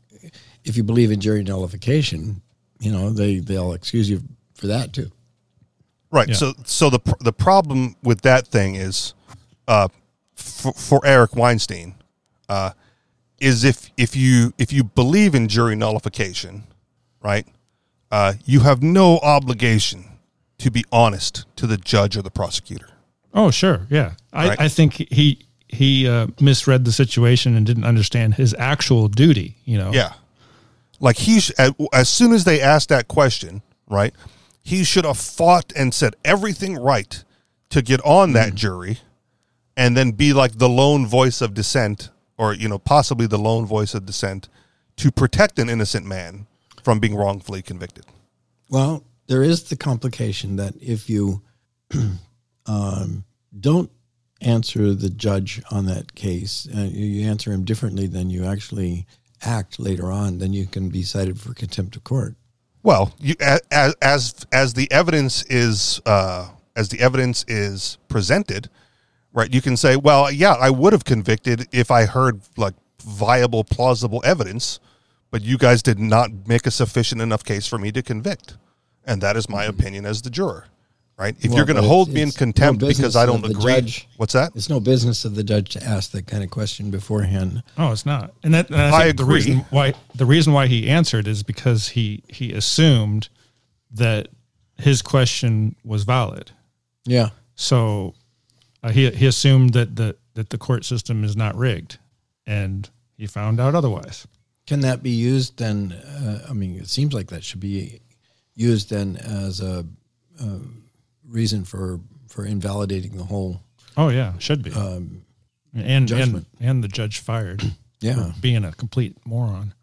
S4: if you believe in jury nullification. You know, they they'll excuse you for that too.
S2: Right.
S3: Yeah.
S2: So so the pr- the problem with that thing is, uh, for, for Eric Weinstein, uh, is if if you if you believe in jury nullification, right, uh, you have no obligation to be honest to the judge or the prosecutor.
S3: oh, sure, yeah. I,
S2: Right.
S3: I think he he uh, misread the situation and didn't understand his actual duty. You know.
S2: Yeah. Like he, sh- as, as soon as they asked that question, right, he should have fought and said everything right to get on that jury, and then be like the lone voice of dissent, or you know, possibly the lone voice of dissent, to protect an innocent man from being wrongfully convicted.
S4: Well, there is the complication that if you um, don't answer the judge on that case, uh, you you answer him differently than you actually act later on, then you can be cited for contempt of court.
S2: Well, you, as as as the evidence is uh, as the evidence is presented, right? You can say, well, yeah, I would have convicted if I heard like viable, plausible evidence, but you guys did not make a sufficient enough case for me to convict, and that is my opinion as the juror, right? If
S4: Mm-hmm. Well,
S2: you're going to hold me in
S4: it's no
S2: contempt because I don't
S4: the
S2: agree,
S4: judge.
S2: what's that?
S4: It's no business of the judge to ask that kind of question beforehand.
S3: Oh, it's not. And that and I,
S2: I
S3: think the reason why the reason why he answered is because he he assumed that his question was valid.
S4: Yeah.
S3: So uh, he he assumed that the that the court system is not rigged, and he found out otherwise.
S4: Can that be used then? Uh, I mean, it seems like that should be used then as a, uh reason for for invalidating the whole.
S3: Oh yeah, should be. and and
S4: judgment.
S3: and the judge fired
S4: Yeah.
S3: for being a complete moron.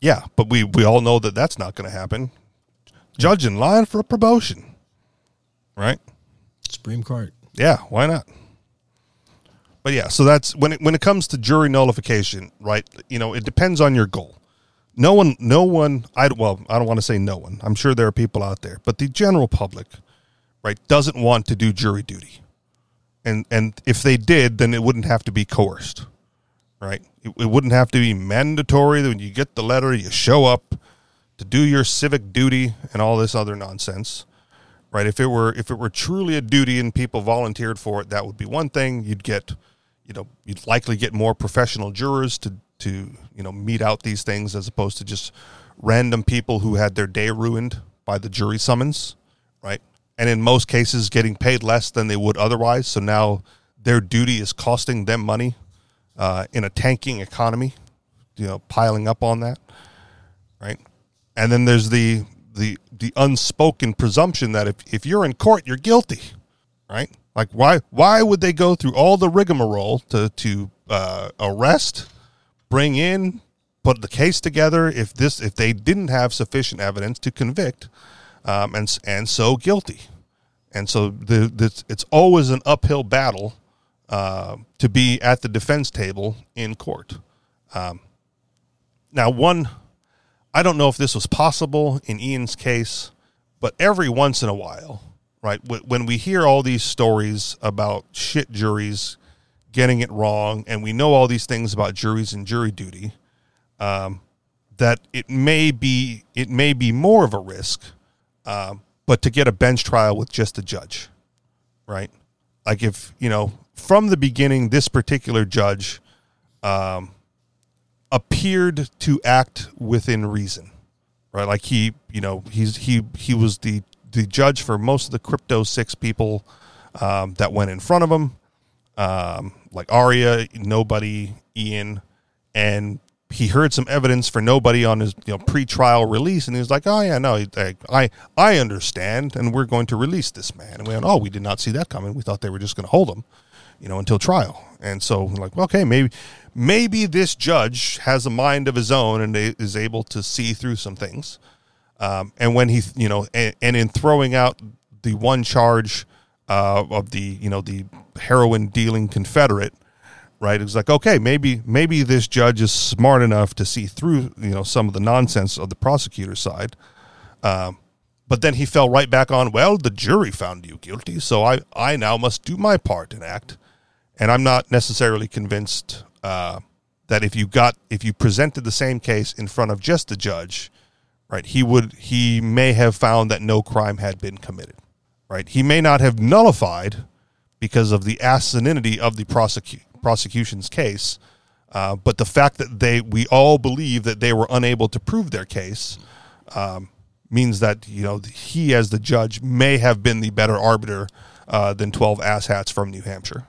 S2: Yeah, but we we all know that that's not going to happen. Judge in line for a promotion, right?
S4: Supreme Court.
S2: Yeah, why not? But yeah, so that's when it when it comes to jury nullification, right? You know, it depends on your goal. no one, no one. I well, I don't want to say no one. I'm sure there are people out there, but the general public, right, doesn't want to do jury duty, and and if they did, then it wouldn't have to be coerced, right? It, it wouldn't have to be mandatory. That when you get the letter, you show up to do your civic duty and all this other nonsense right if it were if it were truly a duty and people volunteered for it that would be one thing you'd get you know you'd likely get more professional jurors to to you know mete out these things as opposed to just random people who had their day ruined by the jury summons right? And in most cases getting paid less than they would otherwise. So now their duty is costing them money uh, in a tanking economy you know piling up on that right? And then there's the the the unspoken presumption that if, if you're in court you're guilty right like why why would they go through all the rigmarole to to uh, arrest bring in put the case together if this if they didn't have sufficient evidence to convict um, and and so guilty? And so the, the it's always an uphill battle uh, to be at the defense table in court. Um, now one I don't know if this was possible in Ian's case, but every once in a while, right, when we hear all these stories about shit juries getting it wrong, and we know all these things about juries and jury duty, um, that it may be it may be more of a risk, um, but to get a bench trial with just a judge, right? Like if you know from the beginning, this particular judge. Um, appeared to act within reason, right? Like he, you know, he's he he was the the judge for most of the crypto six people um, that went in front of him, um, like Aria, nobody, Ian, and he heard some evidence for nobody on his you know pre-trial release, and he was like, "Oh yeah, no, I I, understand, and we're going to release this man." And we went, "Oh, we did not see that coming. We thought they were just going to hold him." you know, until trial. And so, like, okay, maybe maybe this judge has a mind of his own and is able to see through some things. Um, and when he, you know, and, and, in throwing out the one charge uh, of the, you know, the heroin dealing Confederate, right? It was like, okay, maybe maybe this judge is smart enough to see through, you know, some of the nonsense of the prosecutor's side. Um, but then he fell right back on, well, the jury found you guilty, so I, I now must do my part and act and I'm not necessarily convinced uh, that if you got if you presented the same case in front of just the judge, right, he would he may have found that no crime had been committed, right? He may not have nullified because of the asininity of the prosecu- prosecution's case, uh, but the fact that they we all believe that they were unable to prove their case. Um, means that you know he as the judge may have been the better arbiter uh, than 12 asshats from New Hampshire.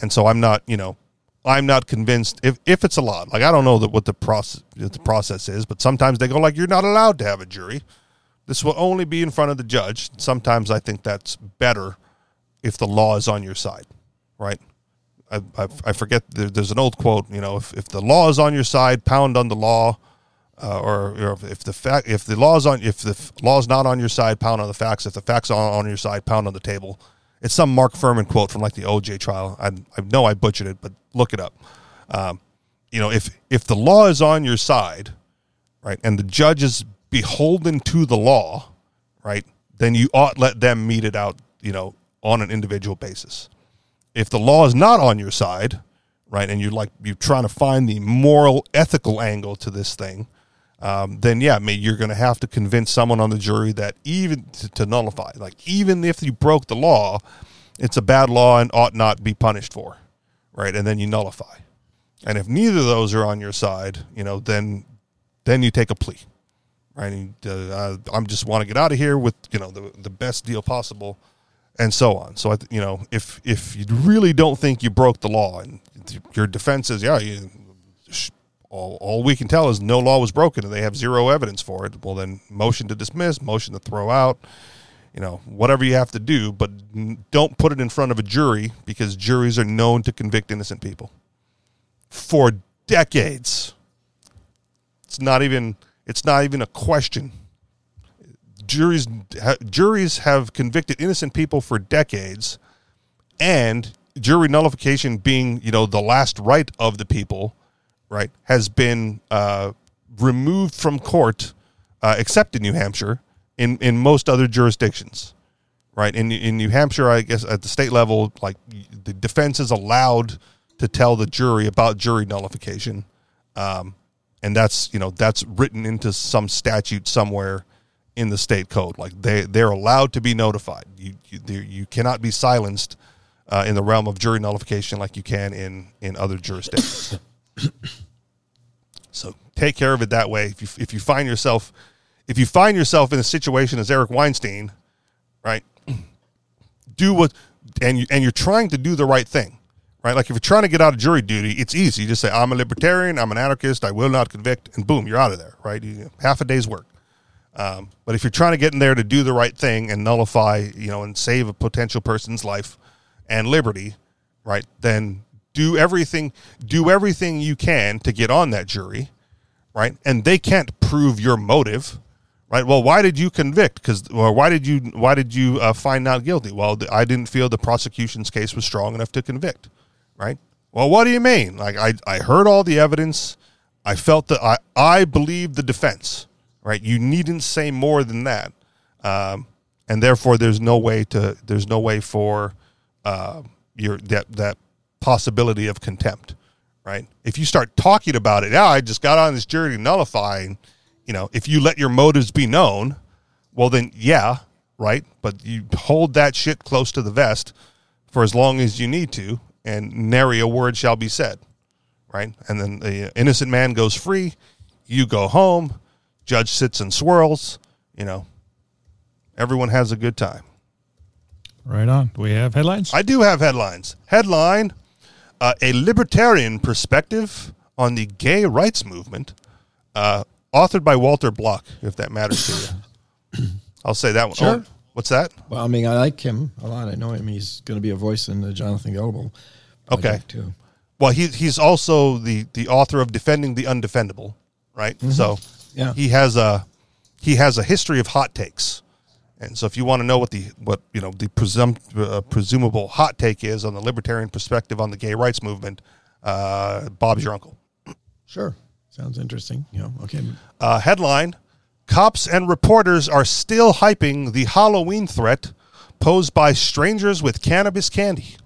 S2: And so I'm not, you know, I'm not convinced if, if it's a lot. Like I don't know that what the process the process is, but sometimes they go like you're not allowed to have a jury. This will only be in front of the judge. Sometimes I think that's better if the law is on your side, right? I, I, I forget. There, there's an old quote. You know, if, if the law is on your side, pound on the law, uh, or, or, if the fact if the law is on if the law is not on your side, pound on the facts. If the facts are on your side, pound on the table. It's some Mark Fuhrman quote from like the OJ trial. I, I know I butchered it, but look it up. Um, you know, if if the law is on your side, right, and the judge is beholden to the law, right, then you ought let them mete it out, you know, on an individual basis. If the law is not on your side, right, and you're like you're trying to find the moral, ethical angle to this thing, um, then yeah, I mean, you're going to have to convince someone on the jury that even to, to, nullify, like even if you broke the law, it's a bad law and ought not be punished for, right? And then you nullify. And if neither of those are on your side, you know, then then you take a plea, right? And, uh, I'm just want to get out of here with you know the the best deal possible, and so on. So I, you know, if if you really don't think you broke the law and your defense is yeah, you all, all we can tell is no law was broken and they have zero evidence for it. Well, then motion to dismiss, motion to throw out, you know, whatever you have to do, but don't put it in front of a jury because juries are known to convict innocent people for decades. It's not even it's not even a question. Juries juries have convicted innocent people for decades and jury nullification being, you know, the last right of the people right, has been uh, removed from court, uh, except in New Hampshire, in in most other jurisdictions, right? In in New Hampshire, I guess at the state level, like the defense is allowed to tell the jury about jury nullification, um, and that's you know that's written into some statute somewhere in the state code. Like they they're allowed to be notified. You you, you cannot be silenced uh, in the realm of jury nullification like you can in in other jurisdictions. so take care of it that way. If you if you find yourself if you find yourself in a situation as Eric Weinstein, right? Do what and you and you're trying to do the right thing. Right? Like if you're trying to get out of jury duty, it's easy. You just say, I'm a libertarian, I'm an anarchist, I will not convict, and boom, you're out of there, right? You, half a day's work. Um, but if you're trying to get in there to do the right thing and nullify, you know, and save a potential person's life and liberty, right? Then do everything, do everything you can to get on that jury, right? And they can't prove your motive, right? Well, why did you convict? Because, or why did you, why did you uh, find not guilty? Well, I didn't feel the prosecution's case was strong enough to convict, right? Well, what do you mean? Like I, I heard all the evidence. I felt that I, I believed the defense, right? You needn't say more than that. Um, and therefore there's no way to, there's no way for, uh, your, that, that possibility of contempt, right? If you start talking about it, yeah, I just got on this jury nullifying, you know, if you let your motives be known, well, then yeah, right? But you hold that shit close to the vest for as long as you need to, and nary a word shall be said, right? And then the innocent man goes free, you go home, judge sits and swirls, you know, everyone has a good time.
S3: Right on. Do we have headlines?
S2: I do have headlines. Headline uh, A libertarian perspective on the gay rights movement, uh, authored by Walter Block, if that matters to you. I'll say that one.
S4: Sure.
S2: Oh, what's that?
S4: Well, I mean, I like him a lot. I know him. He's going to be a voice in the Jonathan Gullible
S2: Okay.
S4: too.
S2: Well, he, he's also the, the author of Defending the Undefendable, right? So
S4: Yeah.
S2: he has a he has a history of hot takes, and so if you want to know what the what you know the presum, uh, presumable hot take is on the libertarian perspective on the gay rights movement, uh, Bob's your uncle.
S4: Sure. Sounds interesting. Know, okay.
S2: Uh, headline: Cops and reporters are still hyping the Halloween threat posed by strangers with cannabis candy.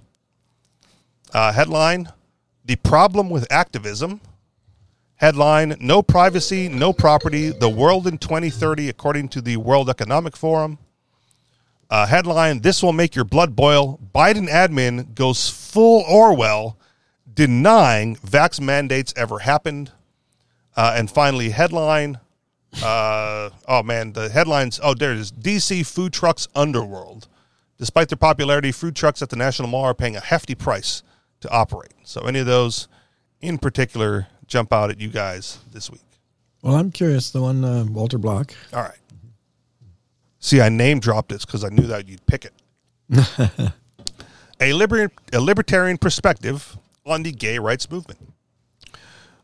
S2: Uh, headline: The problem with activism. Headline: No privacy, no property. The world in 2030, according to the World Economic Forum. Uh, headline: This will make your blood boil. Biden admin goes full Orwell, denying vax mandates ever happened. Uh, and finally, headline. Uh, oh man, the headlines. Oh, there it is. DC food trucks underworld. Despite their popularity, food trucks at the National Mall are paying a hefty price to operate. So, any of those in particular jump out at you guys this week?
S4: Well, I'm curious. The one, uh, Walter Block.
S2: All right. See, I name dropped it because I knew that you'd pick it. a, liber- a libertarian perspective on the gay rights movement.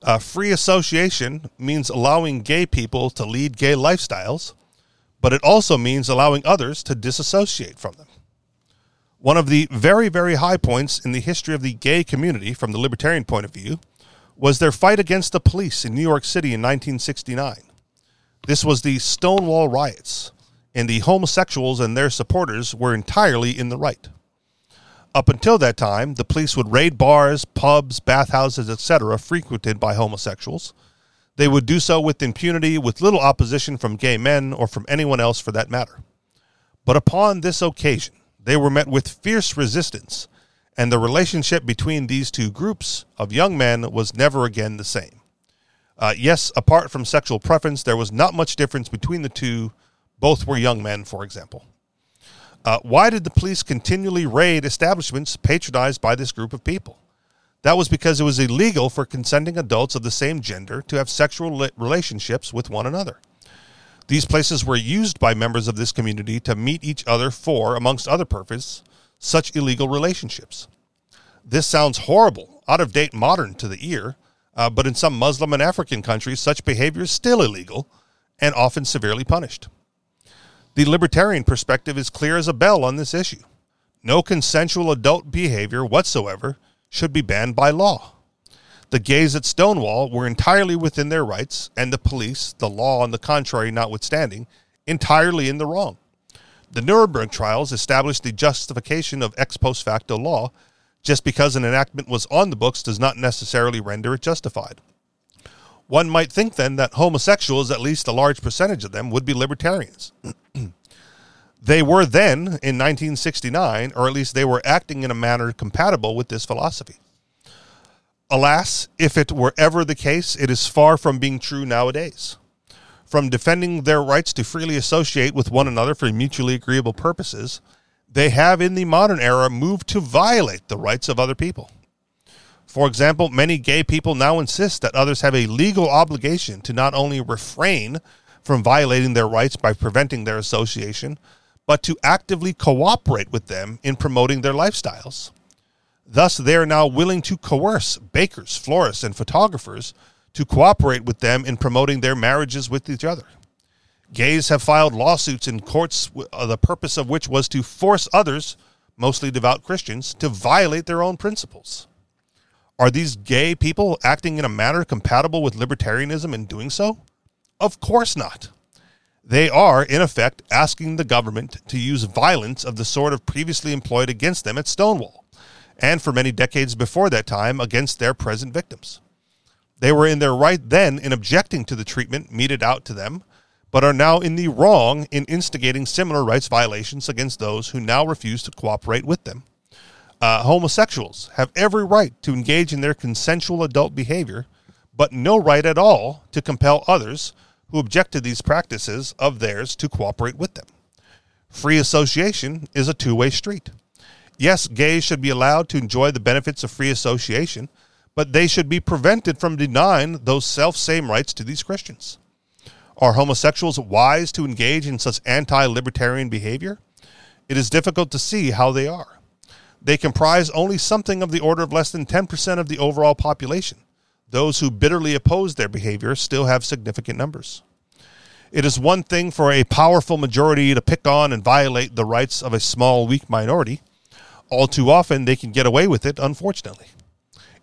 S2: Uh, free association means allowing gay people to lead gay lifestyles, but it also means allowing others to disassociate from them. One of the very, very high points in the history of the gay community, from the libertarian point of view, was their fight against the police in New York City in 1969. This was the Stonewall riots, and the homosexuals and their supporters were entirely in the right. Up until that time, the police would raid bars, pubs, bathhouses, etc., frequented by homosexuals. They would do so with impunity, with little opposition from gay men or from anyone else for that matter. But upon this occasion, they were met with fierce resistance, and the relationship between these two groups of young men was never again the same. Uh, yes, apart from sexual preference, there was not much difference between the two. Both were young men, for example. Uh, why did the police continually raid establishments patronized by this group of people? That was because it was illegal for consenting adults of the same gender to have sexual relationships with one another. These places were used by members of this community to meet each other for, amongst other purposes, such illegal relationships. This sounds horrible, out of date, modern to the ear, uh, but in some Muslim and African countries, such behavior is still illegal and often severely punished. The libertarian perspective is clear as a bell on this issue. No consensual adult behavior whatsoever should be banned by law. The gays at Stonewall were entirely within their rights, and the police, the law on the contrary notwithstanding, entirely in the wrong. The Nuremberg trials established the justification of ex post facto law. Just because an enactment was on the books does not necessarily render it justified. One might think then that homosexuals, at least a large percentage of them, would be libertarians. they were then, in 1969, or at least they were acting in a manner compatible with this philosophy. Alas, if it were ever the case, it is far from being true nowadays. From defending their rights to freely associate with one another for mutually agreeable purposes, they have in the modern era moved to violate the rights of other people. For example, many gay people now insist that others have a legal obligation to not only refrain from violating their rights by preventing their association, but to actively cooperate with them in promoting their lifestyles. Thus, they are now willing to coerce bakers, florists, and photographers to cooperate with them in promoting their marriages with each other. Gays have filed lawsuits in courts, uh, the purpose of which was to force others, mostly devout Christians, to violate their own principles. Are these gay people acting in a manner compatible with libertarianism in doing so? Of course not. They are, in effect, asking the government to use violence of the sort of previously employed against them at Stonewall, and for many decades before that time against their present victims. They were in their right then in objecting to the treatment meted out to them, but are now in the wrong in instigating similar rights violations against those who now refuse to cooperate with them. Uh, homosexuals have every right to engage in their consensual adult behavior, but no right at all to compel others who object to these practices of theirs to cooperate with them. Free association is a two way street. Yes, gays should be allowed to enjoy the benefits of free association, but they should be prevented from denying those self same rights to these Christians. Are homosexuals wise to engage in such anti libertarian behavior? It is difficult to see how they are. They comprise only something of the order of less than 10% of the overall population. Those who bitterly oppose their behavior still have significant numbers. It is one thing for a powerful majority to pick on and violate the rights of a small, weak minority. All too often, they can get away with it, unfortunately.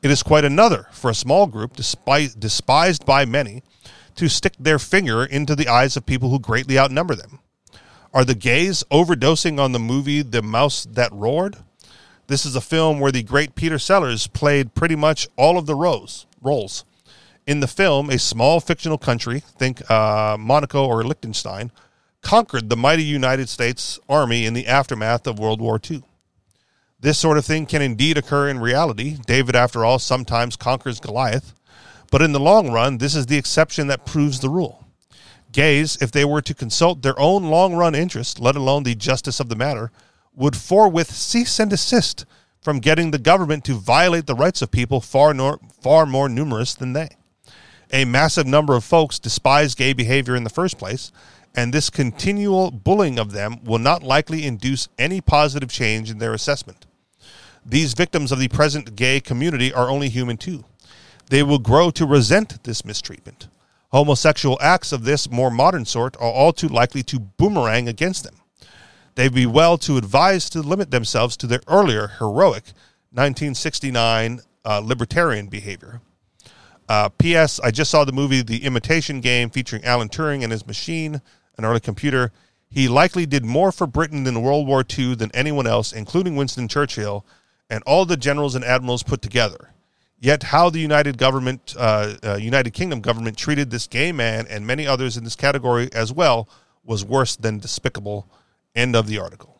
S2: It is quite another for a small group, despised by many, to stick their finger into the eyes of people who greatly outnumber them. Are the gays overdosing on the movie The Mouse That Roared? This is a film where the great Peter Sellers played pretty much all of the roles. roles. In the film, a small fictional country, think uh, Monaco or Liechtenstein, conquered the mighty United States Army in the aftermath of World War II. This sort of thing can indeed occur in reality. David, after all, sometimes conquers Goliath. But in the long run, this is the exception that proves the rule. Gays, if they were to consult their own long run interest, let alone the justice of the matter, would forthwith cease and desist from getting the government to violate the rights of people far, nor, far more numerous than they. A massive number of folks despise gay behavior in the first place, and this continual bullying of them will not likely induce any positive change in their assessment. These victims of the present gay community are only human too. They will grow to resent this mistreatment. Homosexual acts of this more modern sort are all too likely to boomerang against them they'd be well to advise to limit themselves to their earlier heroic 1969 uh, libertarian behavior. Uh, P.S. I just saw the movie The Imitation Game featuring Alan Turing and his machine, an early computer. He likely did more for Britain in World War II than anyone else, including Winston Churchill and all the generals and admirals put together. Yet, how the United government, uh, uh, United Kingdom government treated this gay man and many others in this category as well was worse than despicable End of the article.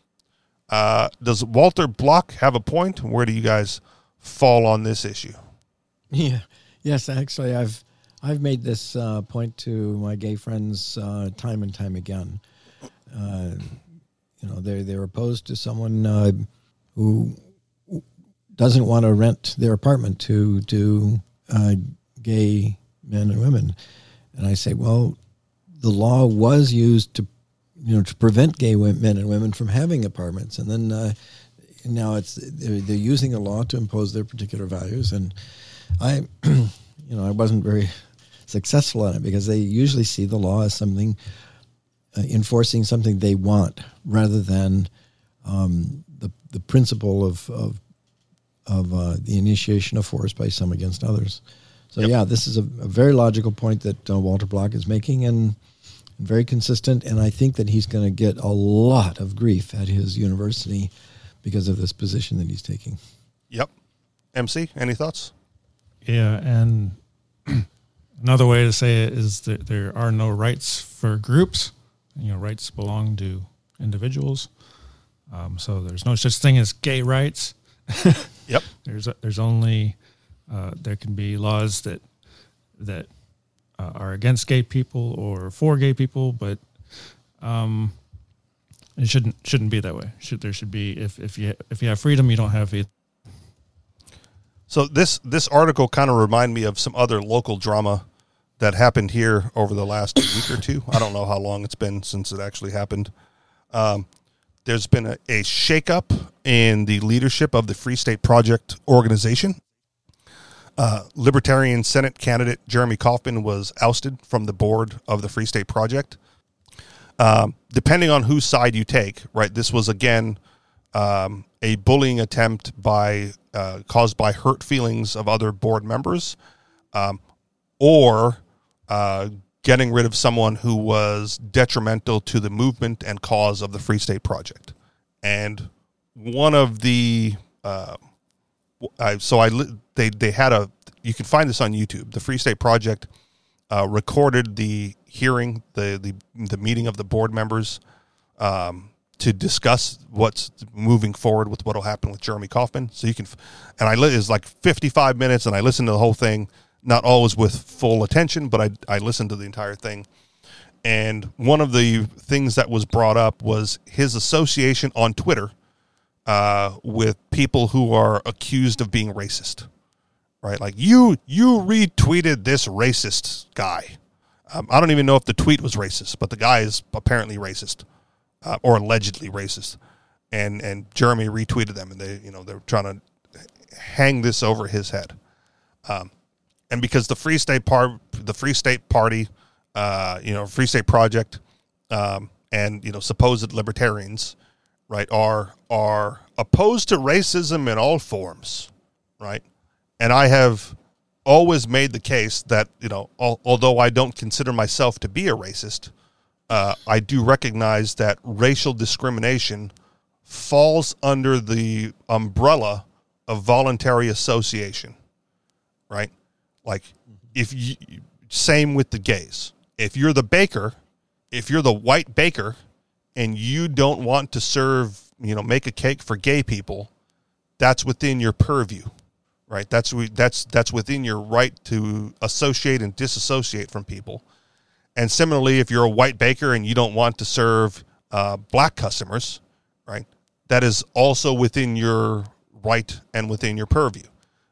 S2: Uh, does Walter Block have a point? Where do you guys fall on this issue?
S4: Yeah. Yes, actually, I've I've made this uh, point to my gay friends uh, time and time again. Uh, you know, they're they're opposed to someone uh, who doesn't want to rent their apartment to to uh, gay men and women, and I say, well, the law was used to you know to prevent gay men and women from having apartments, and then uh, now it's they're, they're using a law to impose their particular values, and I, you know, I wasn't very successful on it because they usually see the law as something uh, enforcing something they want rather than um, the the principle of, of of uh, the initiation of force by some against others. So yeah, this is a, a very logical point that uh, Walter Block is making, and very consistent. And I think that he's going to get a lot of grief at his university because of this position that he's taking.
S2: Yep. MC, any thoughts?
S3: Yeah, and another way to say it is that there are no rights for groups. You know, rights belong to individuals. Um, so there's no such thing as gay rights.
S2: Yep.
S3: There's there's only uh, there can be laws that that uh, are against gay people or for gay people, but um, it shouldn't shouldn't be that way. Should there should be if if you if you have freedom, you don't have either.
S2: So this this article kind of remind me of some other local drama that happened here over the last week or two. I don't know how long it's been since it actually happened. Um, there's been a, a shakeup in the leadership of the Free State Project organization. Uh, Libertarian Senate candidate Jeremy Kauffman was ousted from the board of the Free State Project. Um, depending on whose side you take, right? This was again um, a bullying attempt by uh, caused by hurt feelings of other board members, um, or uh, getting rid of someone who was detrimental to the movement and cause of the Free State Project. And one of the uh, I, so I li- they they had a you can find this on YouTube. The Free State Project uh, recorded the hearing, the the the meeting of the board members um, to discuss what's moving forward with what will happen with Jeremy Kauffman. So you can, and I li- it's like fifty five minutes, and I listened to the whole thing, not always with full attention, but I I listened to the entire thing. And one of the things that was brought up was his association on Twitter uh, with people who are accused of being racist, right? Like you, you retweeted this racist guy. Um, I don't even know if the tweet was racist, but the guy is apparently racist uh, or allegedly racist. And and Jeremy retweeted them, and they, you know, they're trying to hang this over his head. Um, and because the Free State part, the Free State Party, uh, you know, Free State Project, um, and you know, supposed libertarians right, are are opposed to racism in all forms, right? And I have always made the case that you know, al- although I don't consider myself to be a racist, uh, I do recognize that racial discrimination falls under the umbrella of voluntary association, right? Like, if you same with the gays. If you're the baker, if you're the white baker and you don't want to serve, you know, make a cake for gay people, that's within your purview, right? That's we- that's that's within your right to associate and disassociate from people. And similarly, if you're a white baker and you don't want to serve uh, black customers, right, that is also within your right and within your purview.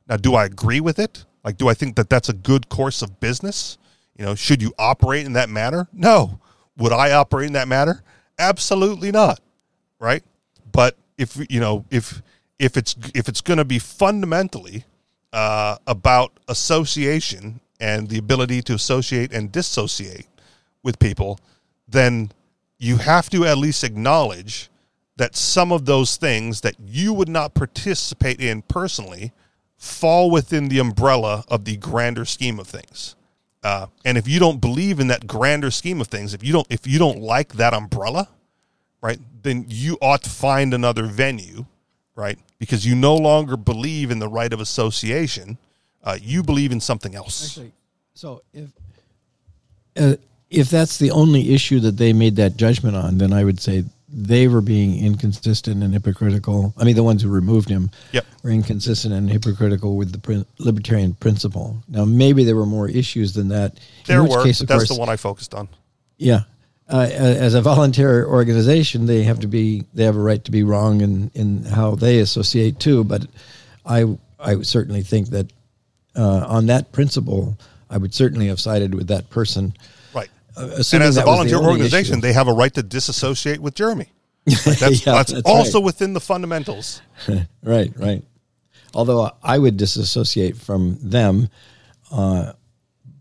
S2: Now, do I agree with it? Like, do I think that that's a good course of business? You know, should you operate in that manner? No. Would I operate in that manner? Absolutely not. Right. But if you know, if if it's if it's going to be fundamentally uh, about association and the ability to associate and dissociate with people, then you have to at least acknowledge that some of those things that you would not participate in personally fall within the umbrella of the grander scheme of things. Uh, and if you don't believe in that grander scheme of things, if you don't if you don't like that umbrella, right, then you ought to find another venue, right? Because you no longer believe in the right of association. Uh, you believe in something else.
S4: Actually, so if uh, if that's the only issue that they made that judgment on, then I would say they were being inconsistent and hypocritical. I mean, the ones who removed him
S2: Yep.
S4: were inconsistent and hypocritical with the prin- libertarian principle. Now, maybe there were more issues than that. in
S2: There were,
S4: case,
S2: but that's
S4: course,
S2: the one I focused on.
S4: Yeah. Uh, as a volunteer organization, they have to be they have a right to be wrong in, in how they associate too. But I I certainly think that uh, on that principle, I would certainly have sided with that person.
S2: Right.
S4: Uh,
S2: and as a
S4: was the
S2: volunteer organization,
S4: issue.
S2: they have a right to disassociate with Jeremy. That's
S4: Yeah,
S2: that's,
S4: that's
S2: also
S4: right.
S2: within the fundamentals.
S4: right, right. Although I would disassociate from them, uh,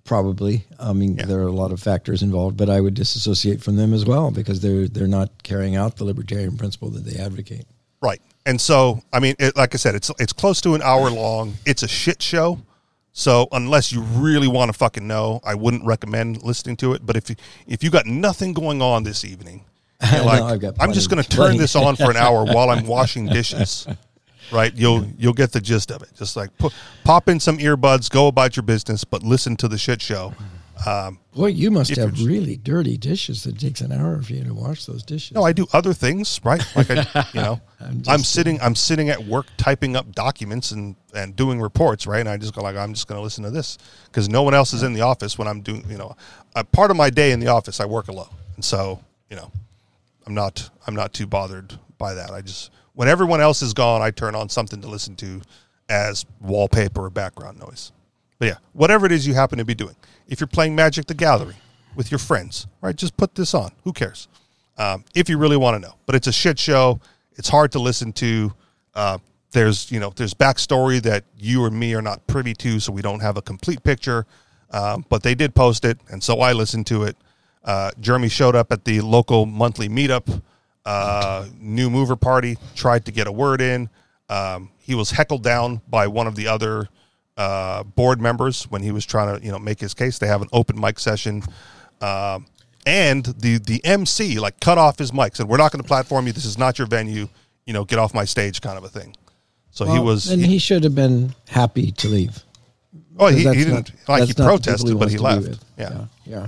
S4: probably. I mean,
S2: Yeah.
S4: there are a lot of factors involved, but I would disassociate from them as well because they're they're not carrying out the libertarian principle that they advocate.
S2: Right. And so, I mean, it, like I said, it's it's close to an hour long. It's a shit show. So unless you really want to fucking know, I wouldn't recommend listening to it. But if you, if you got nothing going on this evening, you're
S4: No,
S2: like,
S4: I've got
S2: I'm just going to turn this on for an hour while I'm washing dishes. Right, you'll you'll get the gist of it. Just like pu- pop in some earbuds, go about your business, but listen to the shit show. Um,
S4: Boy, you must have really dirty dishes. It takes an hour for you to wash those dishes.
S2: No, I do other things, right? Like I, you know,
S4: I'm
S2: I'm, sitting, I'm sitting at work typing up documents and and doing reports, right? And I just go like, I'm just going to listen to this because no one else is in the office when I'm doing, you know, a part of my day in the office, I work alone, and so you know, I'm not, I'm not too bothered by that. I just when everyone else is gone, I turn on something to listen to as wallpaper or background noise. But yeah, whatever it is you happen to be doing. If you're playing Magic the Gathering with your friends, right, just put this on. Who cares? Um, if you really want to know. But it's a shit show. It's hard to listen to. Uh, there's you know there's backstory that you or me are not privy to, so we don't have a complete picture. Um, but they did post it, and so I listened to it. Uh, Jeremy showed up at the local monthly meetup, uh, new mover party, tried to get a word in. Um, he was heckled down by one of the other uh, board members when he was trying to, you know, make his case. They have an open mic session, um, and the the MC like cut off his mic, said, "We're not going to platform you. This is not your venue. You know, get off my stage," kind of a thing. So he was.
S4: and he should have been happy to leave.
S2: oh, he, he didn't
S4: not-
S2: like he
S4: that's not the people
S2: protested, but he left. Yeah.
S4: yeah, yeah.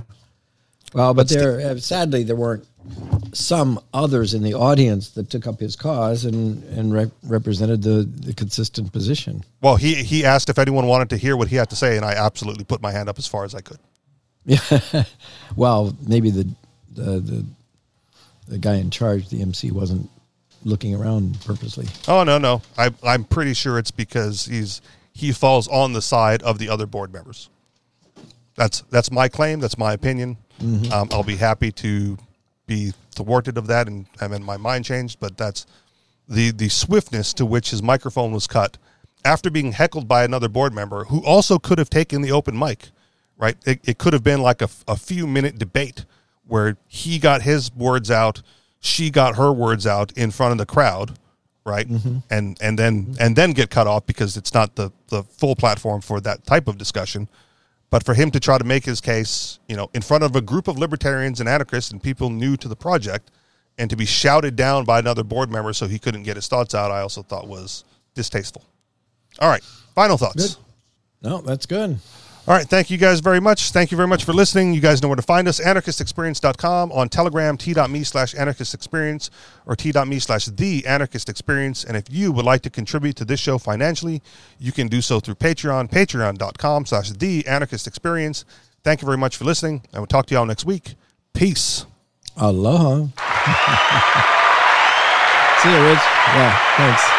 S4: Well, but,
S2: But
S4: there, uh, sadly, there weren't some others in the audience that took up his cause and and rep- represented the the consistent position.
S2: Well, he he asked if anyone wanted to hear what he had to say, and I absolutely put my hand up as far as I could.
S4: Yeah. well, maybe the, the the the guy in charge, the MC, wasn't looking around purposely.
S2: Oh no, no, I, I'm pretty sure it's because he's he falls on the side of the other board members. That's that's my claim. That's my opinion. Um, I'll be happy to be thwarted of that and having my mind changed. But that's the the swiftness to which his microphone was cut after being heckled by another board member who also could have taken the open mic. Right, it, it could have been like a, a few minute debate where he got his words out, she got her words out in front of the crowd, right, mm-hmm. and and then and then get cut off because it's not the the full platform for that type of discussion. But for him to try to make his case, you know, in front of a group of libertarians and anarchists and people new to the project, and to be shouted down by another board member so he couldn't get his thoughts out, I also thought was distasteful. All right, final thoughts.
S4: Good. No, that's good.
S2: All right. Thank you guys very much. Thank you very much for listening. You guys know where to find us. Anarchistexperience.com on Telegram, t.me slash anarchistexperience or t.me slash the anarchist experience. And if you would like to contribute to this show financially, you can do so through Patreon, patreon.com slash the anarchist experience. Thank you very much for listening. And we'll talk to y'all next week. Peace.
S4: Aloha. See you, Rich. Yeah, thanks.